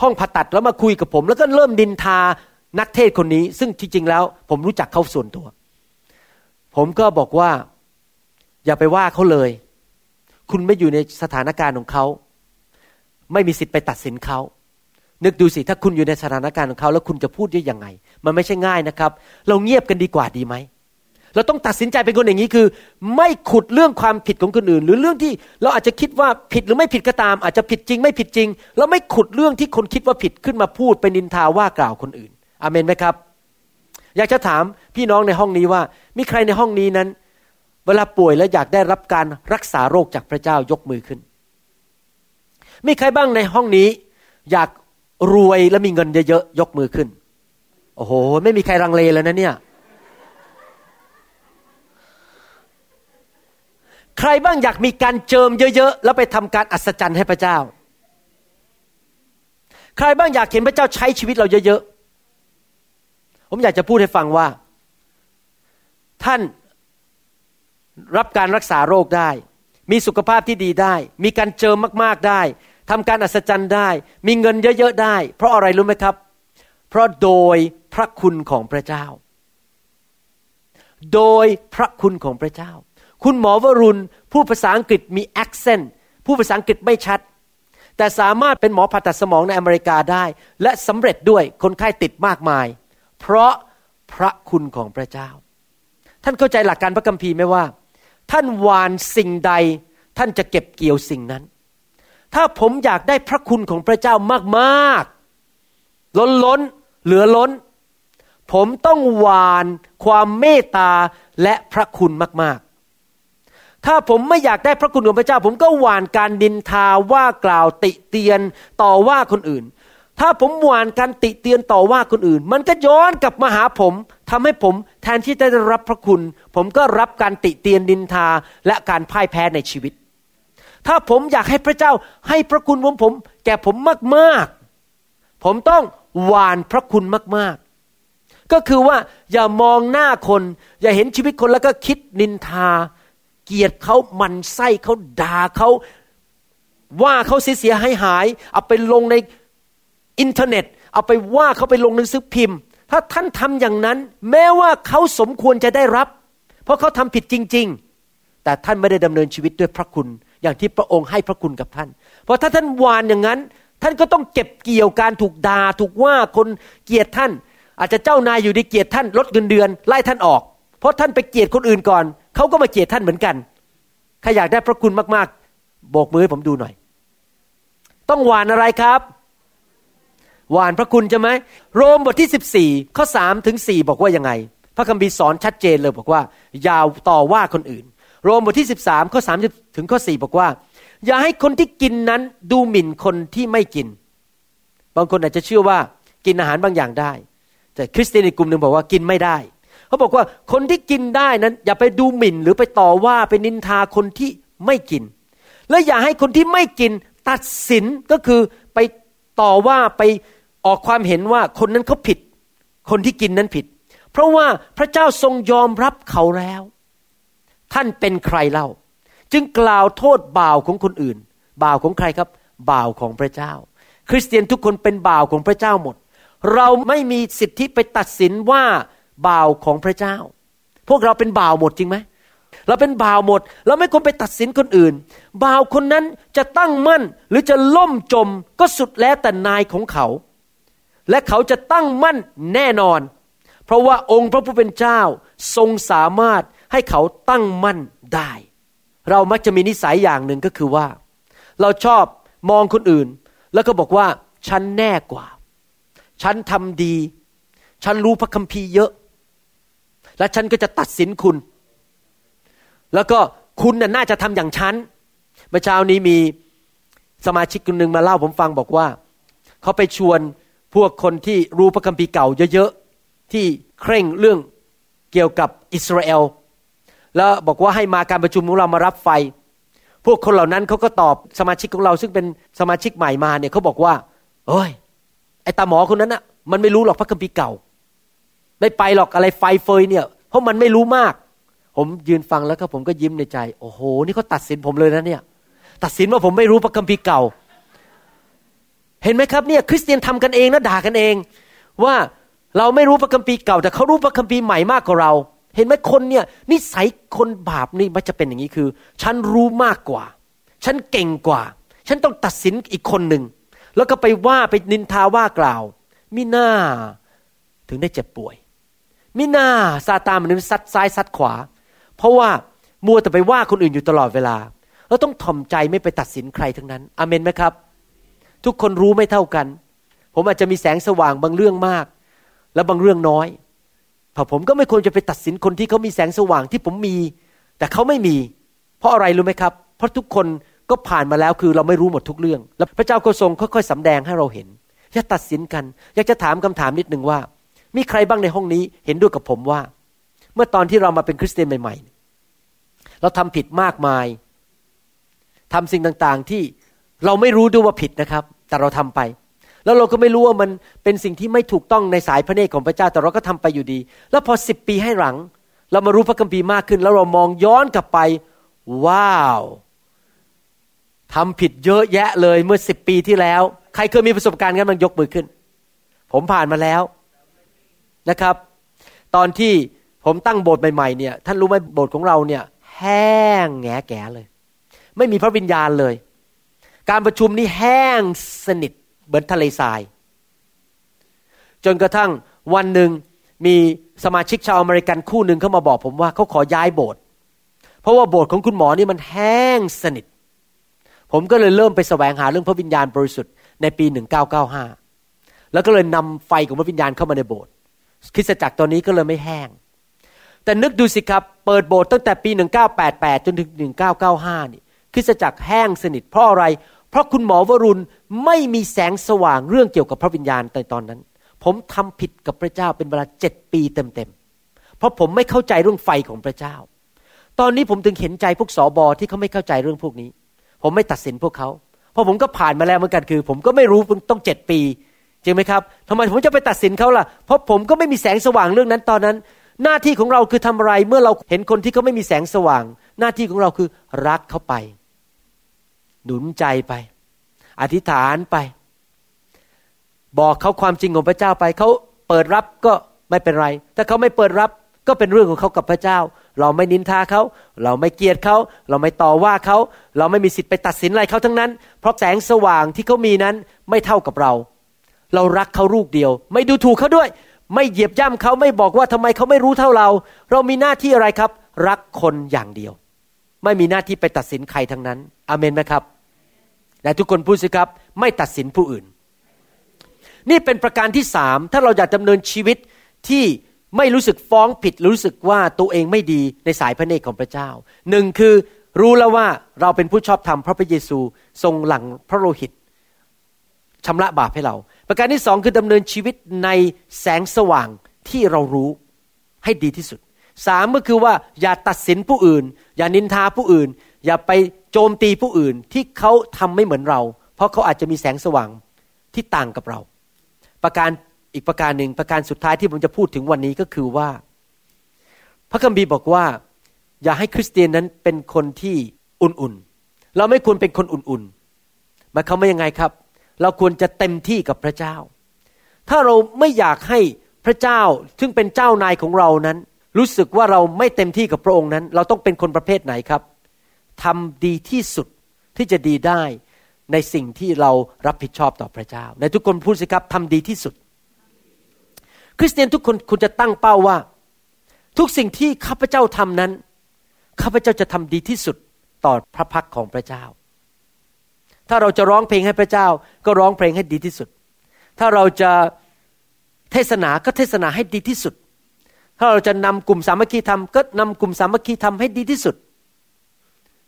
ห้องผ่าตัดแล้วมาคุยกับผม แล้วก็เริ่มดินทานักเทศคนนี้ ซึ่งที่จริงแล้ว ผมรู้จักเขาส่วนตัว ผมก็บอกว่า อย่าไปว่าเขาเลย คุณไม่อยู่ในสถานการณ์ของเขา ไม่มีสิทธิ์ไปตัดสินเขานึกดูสิถ้าคุณอยู่ในสถานการณ์ของเขา แล้วคุณจะพูดได้ยังไง มันไม่ใช่ง่ายนะครับ เราเงียบกันดีกว่าดีไหม เราต้องตัดสินใจเป็นคนอย่างนี้คือ ไม่ขุดเรื่องความผิดของคนอื่น หรือเรื่องที่เราอาจจะคิดว่าผิดหรือไม่ผิดก็ตาม อาจจะผิดจริง ไม่ผิดจริง เราไม่ขุดเรื่องที่คนคิดว่าผิดขึ้นมาพูดไปนินทาว่ากล่าวคนอื่นอเมนไหมครับ อยากจะถามพี่น้องในห้องนี้ว่า มีใครในห้องนี้นั้น เวลาป่วยแล้วอยากได้รับการรักษาโรคจากพระเจ้ายกมือขึ้น มีใครบ้างในห้องนี้ อยากรวยและมีเงินเยอะๆยกมือขึ้นโอ้โห ไม่มีใครรังเลแล้วนะเนี่ย ใครบ้างอยากมีการเจิมเยอะๆ แล้วไปทำการอัศจรรย์ให้พระเจ้า ใครบ้างอยากเห็นพระเจ้าใช้ชีวิตเราเยอะๆ ผมอยากจะพูดให้ฟังว่า ท่านรับการรักษาโรคได้ มีสุขภาพที่ดีได้ มีการเจิมมากๆได้ทำการอัศจรรย์ได้ มีเงินเยอะๆได้ เพราะอะไรรู้ไหมครับ เพราะโดยพระคุณของพระเจ้า โดยพระคุณของพระเจ้า คุณหมอวรุณผู้ภาษาอังกฤษมีแอคเซนต์ผู้ภาษาอังกฤษไม่ชัด แต่สามารถเป็นหมอผ่าตัดสมองในอเมริกาได้ และสำเร็จด้วยคนไข้ติดมากมาย เพราะพระคุณของพระเจ้า ท่านเข้าใจหลักการพระคัมภีร์ไหมว่า ท่านหวานสิ่งใด ท่านจะเก็บเกี่ยวสิ่งนั้น ถ้าผมอยากได้พระคุณของพระเจ้ามากๆ ล้นล้นเหลือล้น ผมต้องหวานความเมตตาและพระคุณมากๆ ถ้าผมไม่อยากได้พระคุณของพระเจ้า ผมก็หวานการดินทาว่ากล่าวติเตียนต่อว่าคนอื่น ถ้าผมหวานการติเตียนต่อว่าคนอื่น มันก็ย้อนกลับมาหาผมทำให้ผมแทนที่จะได้รับพระคุณ ผมก็รับการติเตียนดินทาและการพ่ายแพ้ในชีวิต ถ้าผมอยากให้พระเจ้าให้พระคุณผมผม แก่ผมมากๆ ผมต้องหวานพระคุณมากๆ ก็คือว่าอย่ามองหน้าคน อย่าเห็นชีวิตคนแล้วก็คิดนินทา เกลียดเขามันไส้เขาด่าเขาว่าเขาเสียหายหาย เอาไปลงในอินเทอร์เน็ต เอาไปว่าเขาไปลงหนังสือพิมพ์ ถ้าท่านทำอย่างนั้น แม้ว่าเขาสมควรจะได้รับ เพราะเขาทำผิดจริง ๆ แต่ท่านไม่ได้ดำเนินชีวิตด้วยพระคุณ อย่างที่พระองค์ให้พระคุณกับท่าน เพราะถ้าท่านวานอย่างนั้น ท่านก็ต้องเก็บเกี่ยวการถูกด่าถูกว่าคนเกลียดท่าน อาจจะเจ้านายอยู่ดีเกลียดท่านลดเงินเดือนไล่ท่านออก เพราะท่านไปเกลียดคนอื่นก่อน เขาก็มาเกลียดท่านเหมือนกันใครอยากได้พระคุณมากๆโบกมือให้ผมดูหน่อย ต้องหวานอะไรครับ หวานพระคุณใช่ไหมโรมบทที่ 14ข้อ3ถึง4บอกว่ายังไง พระคัมภีร์สอนชัดเจนเลยบอกว่า อย่าต่อว่าคนอื่น โรมบทที่ 13ข้อ3ถึงข้อ4บอกว่า อย่าให้คนที่กินนั้นดูหมิ่นคนที่ไม่กิน บางคนอาจจะเชื่อว่ากินอาหารบางอย่างได้ แต่คริสเตียนอีกกลุ่มหนึ่งบอกว่ากินไม่ได้ เขาบอกว่าคนที่กินได้นั้น อย่าไปดูหมิ่นหรือไปต่อว่าไปนินทาคนที่ไม่กิน และอย่าให้คนที่ไม่กินตัดสินก็คือไปต่อว่าไปออกความเห็นว่าคนนั้นเขาผิด คนที่กินนั้นผิด เพราะว่าพระเจ้าทรงยอมรับเขาแล้ว ท่านเป็นใครเล่า จึงกล่าวโทษบ่าวของคนอื่น บ่าวของใครครับ บ่าวของพระเจ้า คริสเตียนทุกคนเป็นบ่าวของพระเจ้าหมด เราไม่มีสิทธิไปตัดสินว่า บ่าวของพระเจ้า พวกเราเป็นบ่าวหมดจริงไหมเราเป็นบ่าวหมด เราไม่ควรไปตัดสินคนอื่น บ่าวคนนั้นจะตั้งมั่นหรือจะล่มจมก็สุดแล้วแต่นายของเขา และเขาจะตั้งมั่นแน่นอน เพราะว่าองค์พระผู้เป็นเจ้าทรงสามารถให้เขาตั้งมั่นได้ เรามักจะมีนิสัยอย่างหนึ่งก็คือว่า เราชอบมองคนอื่น แล้วก็บอกว่าฉันแน่กว่า ฉันทำดี ฉันรู้พระคัมภีร์เยอะ และฉันก็จะตัดสินคุณ แล้วก็คุณน่าจะทำอย่างฉันเมื่อเช้านี้มีสมาชิกคนหนึ่งมาเล่าผมฟังบอกว่า เขาไปชวนพวกคนที่รู้พระคัมภีร์เก่าเยอะๆ ที่เคร่งเรื่องเกี่ยวกับอิสราเอล แล้วบอกว่าให้มาการประชุมของเรามารับไฟ พวกคนเหล่านั้นเขาก็ตอบสมาชิกของเราซึ่งเป็นสมาชิกใหม่มาเนี่ยเขาบอกว่า เอ้ยไอตาหมอคนนั้นอะมันไม่รู้หรอกพระคัมภีร์เก่า ไม่ไปหรอกอะไรไฟเฟยเนี่ย เพราะมันไม่รู้มาก ผมยืนฟังแล้วก็ผมก็ยิ้มในใจ โอ้โห นี่เขาตัดสินผมเลยนะเนี่ย ตัดสินว่าผมไม่รู้พระคัมภีร์เก่า เห็นไหมครับเนี่ย คริสเตียนทำกันเองนะด่ากันเอง ว่าเราไม่รู้พระคัมภีร์เก่า แต่เขารู้พระคัมภีร์ใหม่มากกว่าเรา เห็นไหมคนเนี่ยนิสัยคนบาปนี่มันจะเป็นอย่างนี้คือ ฉันรู้มากกว่า ฉันเก่งกว่า ฉันต้องตัดสินอีกคนหนึ่งแล้วก็ไปว่าไปนินทาว่ากล่าวมิหน้าถึงได้เจ็บป่วย มิน้าซาตานมันซัดซ้ายซัดขวา เพราะว่ามัวแต่ไปว่าคนอื่นอยู่ตลอดเวลาเราต้องถ่อมใจไม่ไปตัดสินใครทั้งนั้นอเมนไหมครับ ทุกคนรู้ไม่เท่ากัน ผมอาจจะมีแสงสว่างบางเรื่องมาก และบางเรื่องน้อยพอผมก็ไม่ควรจะไปตัดสินคนที่เขามีแสงสว่างที่ผมมี แต่เขาไม่มี เพราะอะไรรู้ไหมครับ เพราะทุกคนก็ผ่านมาแล้วคือเราไม่รู้หมดทุกเรื่อง แล้วพระเจ้าก็ทรงค่อยๆสำแดงให้เราเห็นอย่าตัดสินกัน อยากจะถามคำถามนิดหนึ่งว่า มีใครบ้างในห้องนี้เห็นด้วยกับผมว่า เมื่อตอนที่เรามาเป็นคริสเตียนใหม่ ๆ เราทำผิดมากมายทำสิ่งต่างๆที่เราไม่รู้ด้วยว่าผิดนะครับ แต่เราทำไป แล้วเราก็ไม่รู้ว่ามันเป็นสิ่งที่ไม่ถูกต้องในสายพระเนตรของพระเจ้าแต่เราก็ทำไปอยู่ดี แล้วพอสิบปีให้หลัง เรามารู้พระคัมภีร์มากขึ้น แล้วเรามองย้อนกลับไป ว้าวทำผิดเยอะแยะเลยเมื่อสิบปีที่แล้ว ใครเคยมีประสบการณ์กันมันยกมือขึ้น ผมผ่านมาแล้ว นะครับ ตอนที่ผมตั้งโบสถ์ใหม่ๆเนี่ยท่านรู้ไหมโบสถ์ของเราเนี่ยแห้งแงแก่เลย ไม่มีพระวิญญาณเลย การประชุมนี่แห้งสนิทเหมือนทะเลทราย จนกระทั่งวันหนึ่งมีสมาชิกชาวอเมริกันคู่หนึ่งเข้ามาบอกผมว่าเขาขอย้ายโบสถ์เพราะว่าโบสถ์ของคุณหมอนี่มันแห้งสนิท ผมก็เลยเริ่มไปแสวงหาเรื่องพระวิญญาณบริสุทธิ์ในปี 1995 แล้วก็เลยนำไฟของพระวิญญาณเข้ามาในโบสถ์ คริสตจักรตอนนี้ก็เลยไม่แห้ง แต่นึกดูสิครับเปิดโบสถ์ตั้งแต่ปี 1988 จนถึง 1995 นี่คริสตจักรแห้งสนิทเพราะอะไร เพราะคุณหมอวรุณไม่มีแสงสว่างเรื่องเกี่ยวกับพระวิญญาณในตอนนั้น ผมทำผิดกับพระเจ้าเป็นเวลาเจ็ดปีเต็มๆ เพราะผมไม่เข้าใจเรื่องไฟของพระเจ้า ตอนนี้ผมถึงเห็นใจพวกสอบอที่เขาไม่เข้าใจเรื่องพวกนี้ ผมไม่ตัดสินพวกเขา เพราะผมก็ผ่านมาแล้วเหมือนกันคือ ผมก็ไม่รู้ต้องเจ็ดปี จริงไหมครับทำไมผมจะไปตัดสินเขาล่ะ เพราะผมก็ไม่มีแสงสว่างเรื่องนั้นตอนนั้น หน้าที่ของเราคือทำอะไรเมื่อเราเห็นคนที่เขาไม่มีแสงสว่าง หน้าที่ของเราคือรักเขาไป หนุนใจไป อธิษฐานไป บอกเขาความจริงของพระเจ้าไป เขาเปิดรับก็ไม่เป็นไร ถ้าเขาไม่เปิดรับก็เป็นเรื่องของเขากับพระเจ้า เราไม่นินทาเขา เราไม่เกลียดเขา เราไม่ต่อว่าเขา เราไม่มีสิทธิ์ไปตัดสินอะไรเขาทั้งนั้น เพราะแสงสว่างที่เขามีนั้นไม่เท่ากับเรา เรารักเขาลูกเดียว ไม่ดูถูกเขาด้วย ไม่เหยียบย่ำเขาไม่บอกว่าทำไมเขาไม่รู้เท่าเรา เรามีหน้าที่อะไรครับ รักคนอย่างเดียว ไม่มีหน้าที่ไปตัดสินใครทั้งนั้นอเมนไหมครับและทุกคนพูดสิครับ ไม่ตัดสินผู้อื่น นี่เป็นประการที่สามถ้าเราอยากดำเนินชีวิตที่ไม่รู้สึกฟ้องผิดรู้สึกว่าตัวเองไม่ดีในสายพระเนตรของพระเจ้าหนึ่งคือรู้แล้วว่าเราเป็นผู้ชอบธรรมเพราะพระเยซูทรงหลังพระโลหิตชำระบาปให้เรา ประการที่สองคือดำเนินชีวิตในแสงสว่างที่เรารู้ให้ดีที่สุดสามก็คือว่าอย่าตัดสินผู้อื่น อย่านินทาผู้อื่น อย่าไปโจมตีผู้อื่นที่เขาทำไม่เหมือนเรา เพราะเขาอาจจะมีแสงสว่างที่ต่างกับเรา ประการอีกประการหนึ่งประการสุดท้ายที่ผมจะพูดถึงวันนี้ก็คือว่า พระคัมภีร์บอกว่า อย่าให้คริสเตียนนั้นเป็นคนที่อุ่นๆ เราไม่ควรเป็นคนอุ่นๆหมายความว่ายังไงครับ เราควรจะเต็มที่กับพระเจ้า ถ้าเราไม่อยากให้พระเจ้าซึ่งเป็นเจ้านายของเรานั้น รู้สึกว่าเราไม่เต็มที่กับพระองค์นั้น เราต้องเป็นคนประเภทไหนครับทำดีที่สุดที่จะดีได้ในสิ่งที่เรารับผิดชอบต่อพระเจ้า ในทุกคนพูดสิครับทำดีที่สุด คริสเตียนทุกคนคุณจะตั้งเป้าว่า ทุกสิ่งที่ข้าพเจ้าทำนั้นข้าพเจ้าจะทำดีที่สุดต่อพระพักของพระเจ้า ถ้าเราจะร้องเพลงให้พระเจ้าก็ร้องเพลงให้ดีที่สุด ถ้าเราจะเทศนาก็เทศนาให้ดีที่สุด ถ้าเราจะนำกลุ่มสามัคคีธรรมก็นำกลุ่มสามัคคีธรรมให้ดีที่สุด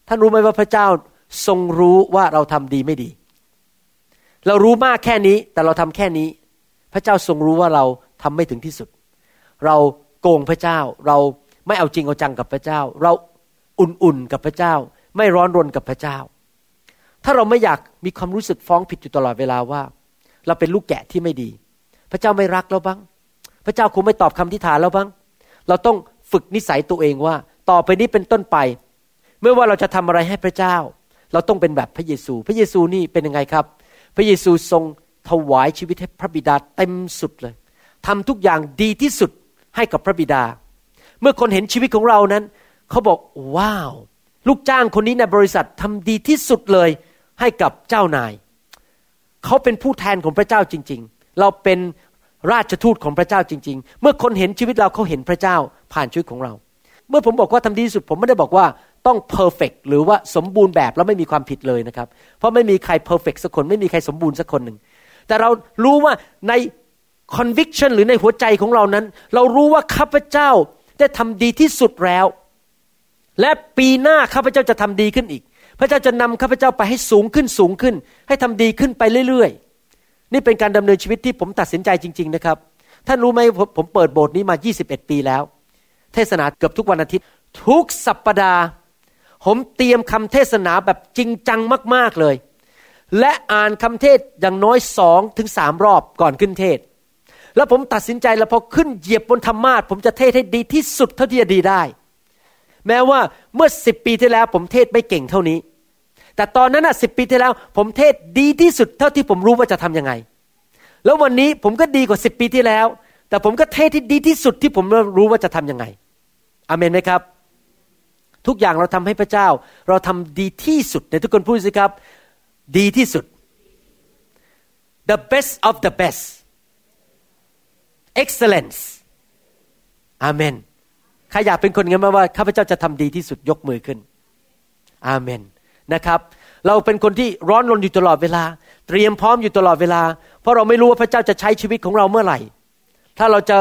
ท่านรู้ไหมว่าพระเจ้าทรงรู้ว่าเราทำดีไม่ดี เรารู้มากแค่นี้แต่เราทำแค่นี้ พระเจ้าทรงรู้ว่าเราทำไม่ถึงที่สุด เราโกงพระเจ้า เราไม่เอาจริงเอาจังกับพระเจ้า เราอุ่นๆกับพระเจ้า ไม่ร้อนรนกับพระเจ้า ถ้าเราไม่อยากมีความรู้สึกฟ้องผิดอยู่ตลอดเวลาว่า เราเป็นลูกแกะที่ไม่ดี พระเจ้าไม่รักเราบ้าง พระเจ้าคงไม่ตอบคำทิฐานเราบ้าง เราต้องฝึกนิสัยตัวเองว่า ต่อไปนี้เป็นต้นไป เมื่อว่าเราจะทำอะไรให้พระเจ้า เราต้องเป็นแบบพระเยซู พระเยซูนี่เป็นยังไงครับ พระเยซูทรงถวายชีวิตให้พระบิดาเต็มสุดเลยทำทุกอย่างดีที่สุดให้กับพระบิดา เมื่อคนเห็นชีวิตของเรานั้น เขาบอกว้าว ลูกจ้างคนนี้ในบริษัททำดีที่สุดเลย ให้กับเจ้านาย เขาเป็นผู้แทนของพระเจ้าจริง ๆ เราเป็นราชทูตของพระเจ้าจริง ๆ เมื่อคนเห็นชีวิตเราเขาเห็นพระเจ้าผ่านชีวิตของเรา เมื่อผมบอกว่าทำดีที่สุด ผมไม่ได้บอกว่าต้อง perfect หรือว่าสมบูรณ์แบบแล้วไม่มีความผิดเลยนะครับ เพราะไม่มีใคร perfect สักคนไม่มีใครสมบูรณ์สักคนหนึ่ง แต่เรารู้ว่าใน conviction หรือในหัวใจของเรานั้น เรารู้ว่าข้าพเจ้าได้ทำดีที่สุดแล้ว และปีหน้าข้าพเจ้าจะทำดีขึ้นอีก พระเจ้าจะนำข้าพเจ้าไปให้สูงขึ้นสูงขึ้น ให้ทำดีขึ้นไปเรื่อยๆ นี่เป็นการดำเนินชีวิตที่ผมตัดสินใจจริง ๆนะครับ ท่านรู้ไหมผมผมเปิดโบสถ์นี้มา 21 ปีแล้ว เทศนาเกือบทุกวันอาทิตย์ ทุกสัปปดาห์ ผมเตรียมคำเทศนาแบบจริงจังมากๆเลย และอ่านคำเทศอย่างน้อยสองถึงสามรอบก่อนขึ้นเทศ แล้วผมตัดสินใจแล้วพอขึ้นเหยียบบนธรรมาทผมจะเทศให้ดีที่สุดเท่าที่จะดีได้ แม้ว่าเมื่อสิบปีที่แล้วผมเทศไม่เก่งเท่านี้ แต่ตอนนั้นอะสิบปีที่แล้ว ผมเทศดีที่สุดเท่าที่ผมรู้ว่าจะทํำยังไง แล้ววันนี้ผมก็ดีกว่าสิบปีที่แล้ว แต่ผมก็เทศที่ดีที่สุดที่ผมรู้ว่าจะทํำยังไงอเมนไหมครับ ทุกอย่างเราทำให้พระเจ้า เราทำดีที่สุดในทุกคนพูดสิครับ ดีที่สุด the best of the best excellence อเมน ครอยากเป็นคนงั้นไหมว่าข้าพเจ้าจะทำดีที่สุดยกมือขึ้น อาเมนนะครับ เราเป็นคนที่ร้อนรนอยู่ตลอดเวลา เตรียมพร้อมอยู่ตลอดเวลา เพราะเราไม่รู้ว่าพระเจ้าจะใช้ชีวิตของเราเมื่อไหร่ ถ้าเราจะ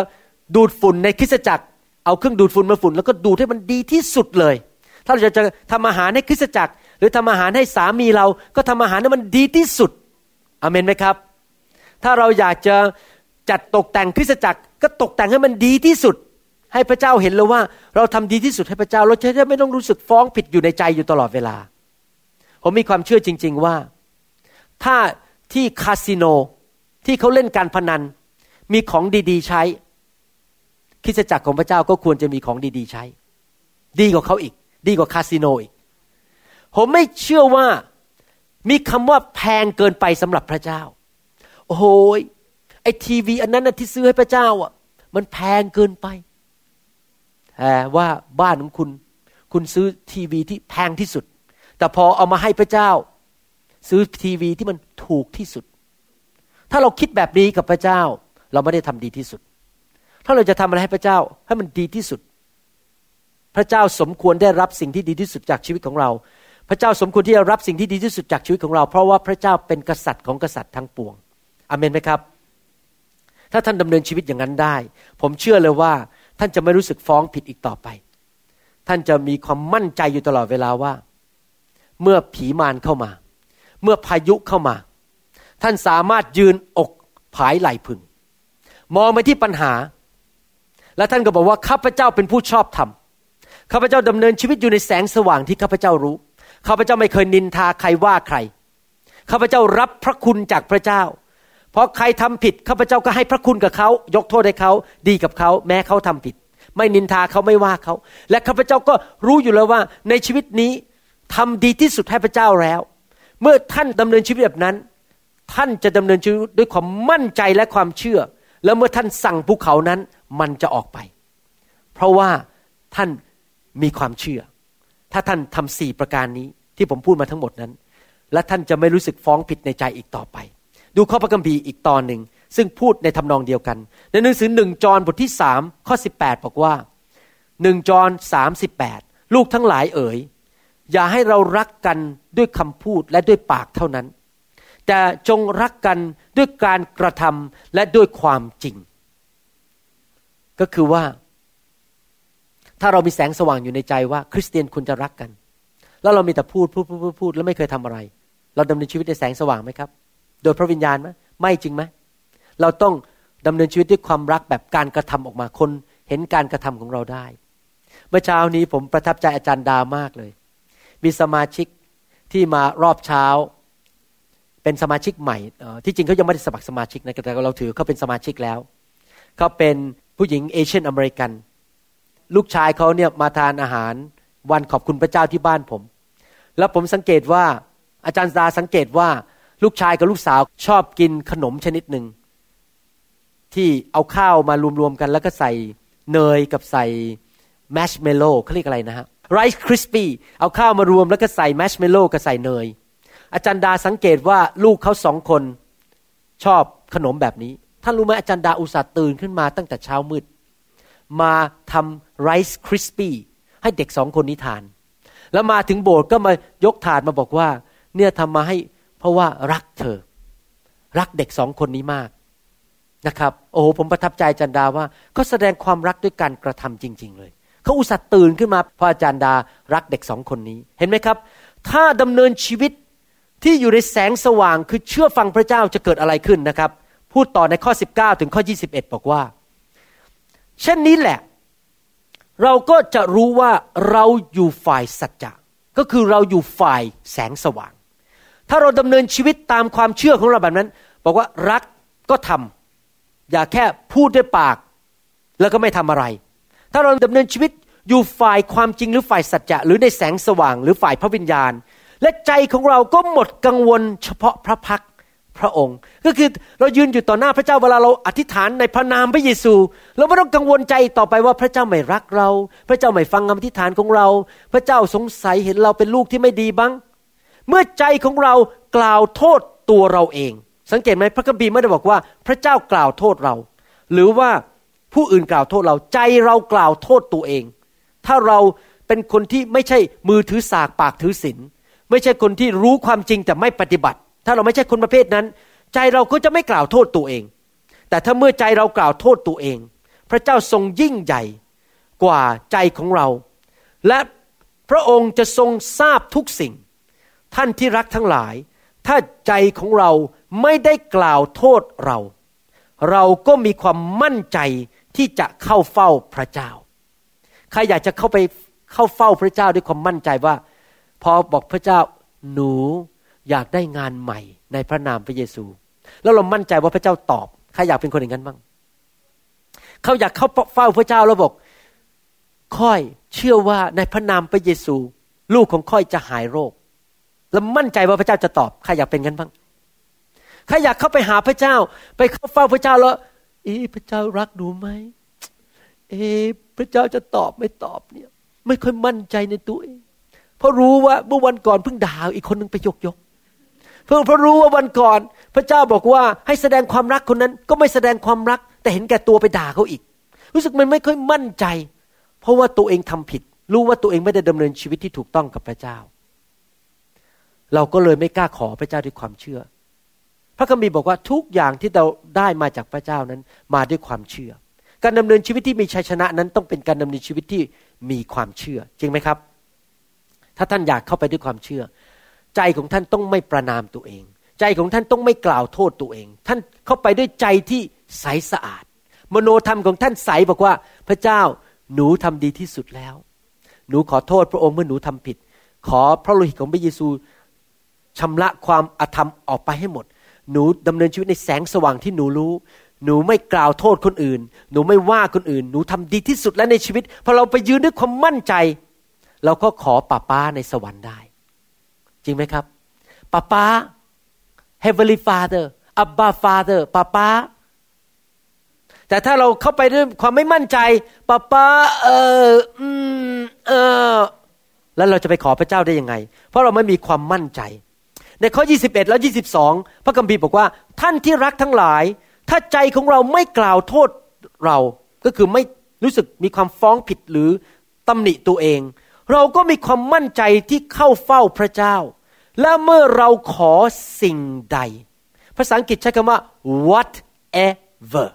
ดูดฝุ่นในคริสตจักร เอาเครื่องดูดฝุ่นมาฝุ่น แล้วก็ดูดให้มันดีที่สุดเลย ถ้าเราจะจะทำอาหารให้คริสตจักร หรือทำอาหารให้สามีเราก็ทำอาหารให้มันดีที่สุดอเมนไหมครับ ถ้าเราอยากจะจัดตกแต่งคริสตจักร ก็ตกแต่งให้มันดีที่สุด ให้พระเจ้าเห็นเลยว่า เราทำดีที่สุดให้พระเจ้าเราจะได้ไม่ต้องรู้สึกฟ้องผิดอยู่ในใจอยู่ตลอดเวลา ผมมีความเชื่อจริง ๆว่า ถ้าที่คาสิโนที่เขาเล่นการพนัน มีของดีๆ ใช้คริสตจักรของพระเจ้าก็ควรจะมีของดีๆ ใช้ ดีกว่าเขาอีก ดีกว่าคาสิโนอีก ผมไม่เชื่อว่ามีคำว่าแพงเกินไปสำหรับพระเจ้า โอ้โหไอทีวีอันนั้นที่ซื้อให้พระเจ้าอะ มันแพงเกินไป ว่าบ้านของคุณ คุณซื้อทีวีที่แพงที่สุด แต่พอเอามาให้พระเจ้า ซื้อทีวีที่มันถูกที่สุด ถ้าเราคิดแบบนี้กับพระเจ้า เราไม่ได้ทำดีที่สุด ถ้าเราจะทำอะไรให้พระเจ้าให้มันดีที่สุด พระเจ้าสมควรได้รับสิ่งที่ดีที่สุดจากชีวิตของเรา พระเจ้าสมควรที่จะรับสิ่งที่ดีที่สุดจากชีวิตของเรา เพราะว่าพระเจ้าเป็นกษัตริย์ของกษัตริย์ทั้งปวงอเมนไหมครับถ้าท่านดำเนินชีวิตอย่างนั้นได้ ผมเชื่อเลยว่า ท่านจะไม่รู้สึกฟ้องผิดอีกต่อไป ท่านจะมีความมั่นใจอยู่ตลอดเวลาว่า เมื่อผีมารเข้ามา เมื่อพายุเข้ามา ท่านสามารถยืนอกผายไหลพึง มองไปที่ปัญหา และท่านก็บอกว่าข้าพเจ้าเป็นผู้ชอบธรรมข้าพเจ้าดำเนินชีวิตอยู่ในแสงสว่างที่ข้าพเจ้ารู้ข้าพเจ้าไม่เคยนินทาใครว่าใครข้าพเจ้ารับพระคุณจากพระเจ้า พราะใครทำผิดข้าพเจ้าก็ให้พระคุณกับเขายกโทษให้เขาดีกับเขาแม้เขาทำผิด ไม่นินทาเขาไม่ว่าเขา และข้าพเจ้าก็รู้อยู่แล้วว่า ในชีวิตนี้ทำดีที่สุดให้พระเจ้าแล้ว เมื่อท่านดำเนินชีวิตแบบนั้น ท่านจะดำเนินชีวิตด้วยความมั่นใจและความเชื่อ แล้วเมื่อท่านสั่งภูเขานั้นมันจะออกไป เพราะว่าท่านมีความเชื่อ ถ้าท่านทำสี่ประการนี้ที่ผมพูดมาทั้งหมดนั้น และท่านจะไม่รู้สึกฟ้องผิดในใจอีกต่อไป ดูข้อพระคัมภีร์อีกตอนหนึ่ง ซึ่งพูดในทำนองเดียวกัน ในหนังสือหนึ่งจอห์นบทที่สามข้อสิบแปดบอกว่าหนึ่งจอห์นสามสิบแปดลูกทั้งหลายเอ๋ยอย่าให้เรารักกันด้วยคำพูดและด้วยปากเท่านั้น แต่จงรักกันด้วยการกระทำและด้วยความจริง ก็คือว่า ถ้าเรามีแสงสว่างอยู่ในใจว่า คริสเตียนควรจะรักกัน แล้วเรามีแต่พูดพูดพูดพูดพูดแล้วไม่เคยทำอะไร เราดำเนินชีวิตในแสงสว่างไหมครับ โดยพระวิญญาณไหมไม่จริงไหมเราต้องดำเนินชีวิตด้วยความรักแบบการกระทำออกมาคนเห็นการกระทำของเราได้ เมื่อเช้านี้ผมประทับใจอาจารย์ดามากเลย มีสมาชิกที่มารอบเช้า เป็นสมาชิกใหม่ที่จริงเขายังไม่ได้สมัครสมาชิกนะแต่เราถือเขาเป็นสมาชิกแล้วเขาเป็นผู้หญิงเอเชียนอเมริกัน ลูกชายเขาเนี่ยมาทานอาหารวันขอบคุณพระเจ้าที่บ้านผม แล้วผมสังเกตว่าอาจารย์ดาสังเกตว่า ลูกชายกับลูกสาวชอบกินขนมชนิดหนึ่ง ที่เอาข้าวมารวมๆกัน แล้วก็ใส่เนยกับใส่แมชเมลโล่เขาเรียกอะไรนะฮะ Rice Krispie เอาข้าวมารวมแล้วก็ใส่แมชเมลโล่กับใส่เนย อาจารย์ดาสังเกตว่าลูกเขาสองคนชอบขนมแบบนี้ท่านรู้ไหมอาจารย์ดาอุตส่าห์ตื่นขึ้นมาตั้งแต่เช้ามืด มาทำ Rice Krispie ให้เด็กสองคนนี้ทาน แล้วมาถึงโบสถ์ก็มายกถาดมาบอกว่า เนี่ยทำมาให้ เพราะว่ารักเธอ รักเด็กสองคนนี้มากนะครับ โอ้โหผมประทับใจจันดาว่าเขาแสดงความรักด้วยการกระทำจริง ๆ เลยเขาอุตส่าห์ตื่นขึ้นมาเพราะอาจารย์ดารักเด็กสองคนนี้เห็นไหมครับ ถ้าดำเนินชีวิตที่อยู่ในแสงสว่างคือเชื่อฟังพระเจ้าจะเกิดอะไรขึ้นนะครับ พูดต่อในข้อ 19 ถึงข้อ 21 บอกว่า เช่นนี้แหละ เราก็จะรู้ว่าเราอยู่ฝ่ายสัจจะก็คือเราอยู่ฝ่ายแสงสว่าง ถ้าเราดำเนินชีวิตตามความเชื่อของเราแบบนั้น บอกว่ารักก็ทำอย่าแค่พูดด้วยปาก แล้วก็ไม่ทำอะไร ถ้าเราดำเนินชีวิตอยู่ฝ่ายความจริงหรือฝ่ายสัจจะหรือในแสงสว่างหรือฝ่ายพระวิญญาณ และใจของเราก็หมดกังวลเฉพาะพระพักพระองค์ ก็คือเรายืนอยู่ต่อหน้าพระเจ้าเวลาเราอธิษฐานในพระนามพระเยซู เราไม่ต้องกังวลใจต่อไปว่าพระเจ้าไม่รักเรา พระเจ้าไม่ฟังคำอธิษฐานของเรา พระเจ้าสงสัยเห็นเราเป็นลูกที่ไม่ดีบ้าง เมื่อใจของเรากล่าวโทษตัวเราเอง สังเกตไหมพระคัมภีร์ไม่ได้บอกว่า พระเจ้ากล่าวโทษเรา หรือว่าผู้อื่นกล่าวโทษเราใจเรากล่าวโทษตัวเอง ถ้าเราเป็นคนที่ไม่ใช่มือถือสากปากถือศีลไม่ใช่คนที่รู้ความจริงแต่ไม่ปฏิบัติ ถ้าเราไม่ใช่คนประเภทนั้น ใจเราก็จะไม่กล่าวโทษตัวเอง แต่ถ้าเมื่อใจเรากล่าวโทษตัวเอง พระเจ้าทรงยิ่งใหญ่กว่าใจของเรา และพระองค์จะทรงทราบทุกสิ่ง ท่านที่รักทั้งหลาย ถ้าใจของเราไม่ได้กล่าวโทษเรา เราก็มีความมั่นใจที่จะเข้าเฝ้าพระเจ้า ใครอยากจะเข้าไปเข้าเฝ้าพระเจ้าด้วยความมั่นใจว่า พอบอกพระเจ้าหนูอยากได้งานใหม่ในพระนามพระเยซู แล้วเรามั่นใจว่าพระเจ้าตอบใครอยากเป็นคนอย่างนั้นบ้างเขาอยากเข้าเฝ้าพระเจ้าแล้วบอกค่อยเชื่อว่าในพระนามพระเยซู ลูกของค่อยจะหายโรค แล้วมั่นใจว่าพระเจ้าจะตอบใครอยากเป็นกันบ้างใครอยากเข้าไปหาพระเจ้า ไปเข้าเฝ้าพระเจ้าแล้วเอ๊พระเจ้ารักหนูไหมเอ๊พระเจ้าจะตอบไม่ตอบเนี่ย ไม่ค่อยมั่นใจในตัวเองเพราะรู้ว่าเมื่อวันก่อนเพิ่งด่าอีกคนหนึ่งไปยกยก เพิ่งเพราะรู้ว่าวันก่อน พระเจ้าบอกว่าให้แสดงความรักคนนั้น ก็ไม่แสดงความรัก แต่เห็นแก่ตัวไปด่าเขาอีก รู้สึกมันไม่ค่อยมั่นใจ เพราะว่าตัวเองทำผิด รู้ว่าตัวเองไม่ได้ดำเนินชีวิตที่ถูกต้องกับพระเจ้า เราก็เลยไม่กล้าขอพระเจ้าด้วยความเชื่อ พระคัมภีร์บอกว่าทุกอย่างที่เราได้มาจากพระเจ้านั้นมาด้วยความเชื่อ การดำเนินชีวิตที่มีชัยชนะนั้นต้องเป็นการดำเนินชีวิตที่มีความเชื่อ จริงไหมครับ ถ้าท่านอยากเข้าไปด้วยความเชื่อ ใจของท่านต้องไม่ประนามตัวเอง ใจของท่านต้องไม่กล่าวโทษตัวเอง ท่านเข้าไปด้วยใจที่ใสสะอาด มโนธรรมของท่านใสบอกว่าพระเจ้าหนูทำดีที่สุดแล้ว หนูขอโทษพระองค์เมื่อหนูทำผิด ขอพระโลหิตของพระเยซู ชำระความอธรรมออกไปให้หมด หนูดำเนินชีวิตในแสงสว่างที่หนูรู้ หนูไม่กล่าวโทษคนอื่น หนูไม่ว่าคนอื่น หนูทำดีที่สุดแล้วในชีวิตพอเราไปยืนด้วยความมั่นใจ เราก็ขอป้าป้าในสวรรค์ได้ จริงไหมครับป้าป้า Heavenly Father Abba Father ป้าป้าแต่ถ้าเราเข้าไปด้วยความไม่มั่นใจป้าป้าเอออืมเออ แล้วเราจะไปขอพระเจ้าได้ยังไง เพราะเราไม่มีความมั่นใจ ในข้อ 21 แล้ว22 พระคัมภีร์บอกว่า ท่านที่รักทั้งหลาย ถ้าใจของเราไม่กล่าวโทษเรา ก็คือไม่รู้สึกมีความฟ้องผิดหรือตำหนิตัวเอง เราก็มีความมั่นใจที่เข้าเฝ้าพระเจ้า และเมื่อเราขอสิ่งใด ภาษาอังกฤษใช้คำว่า whatever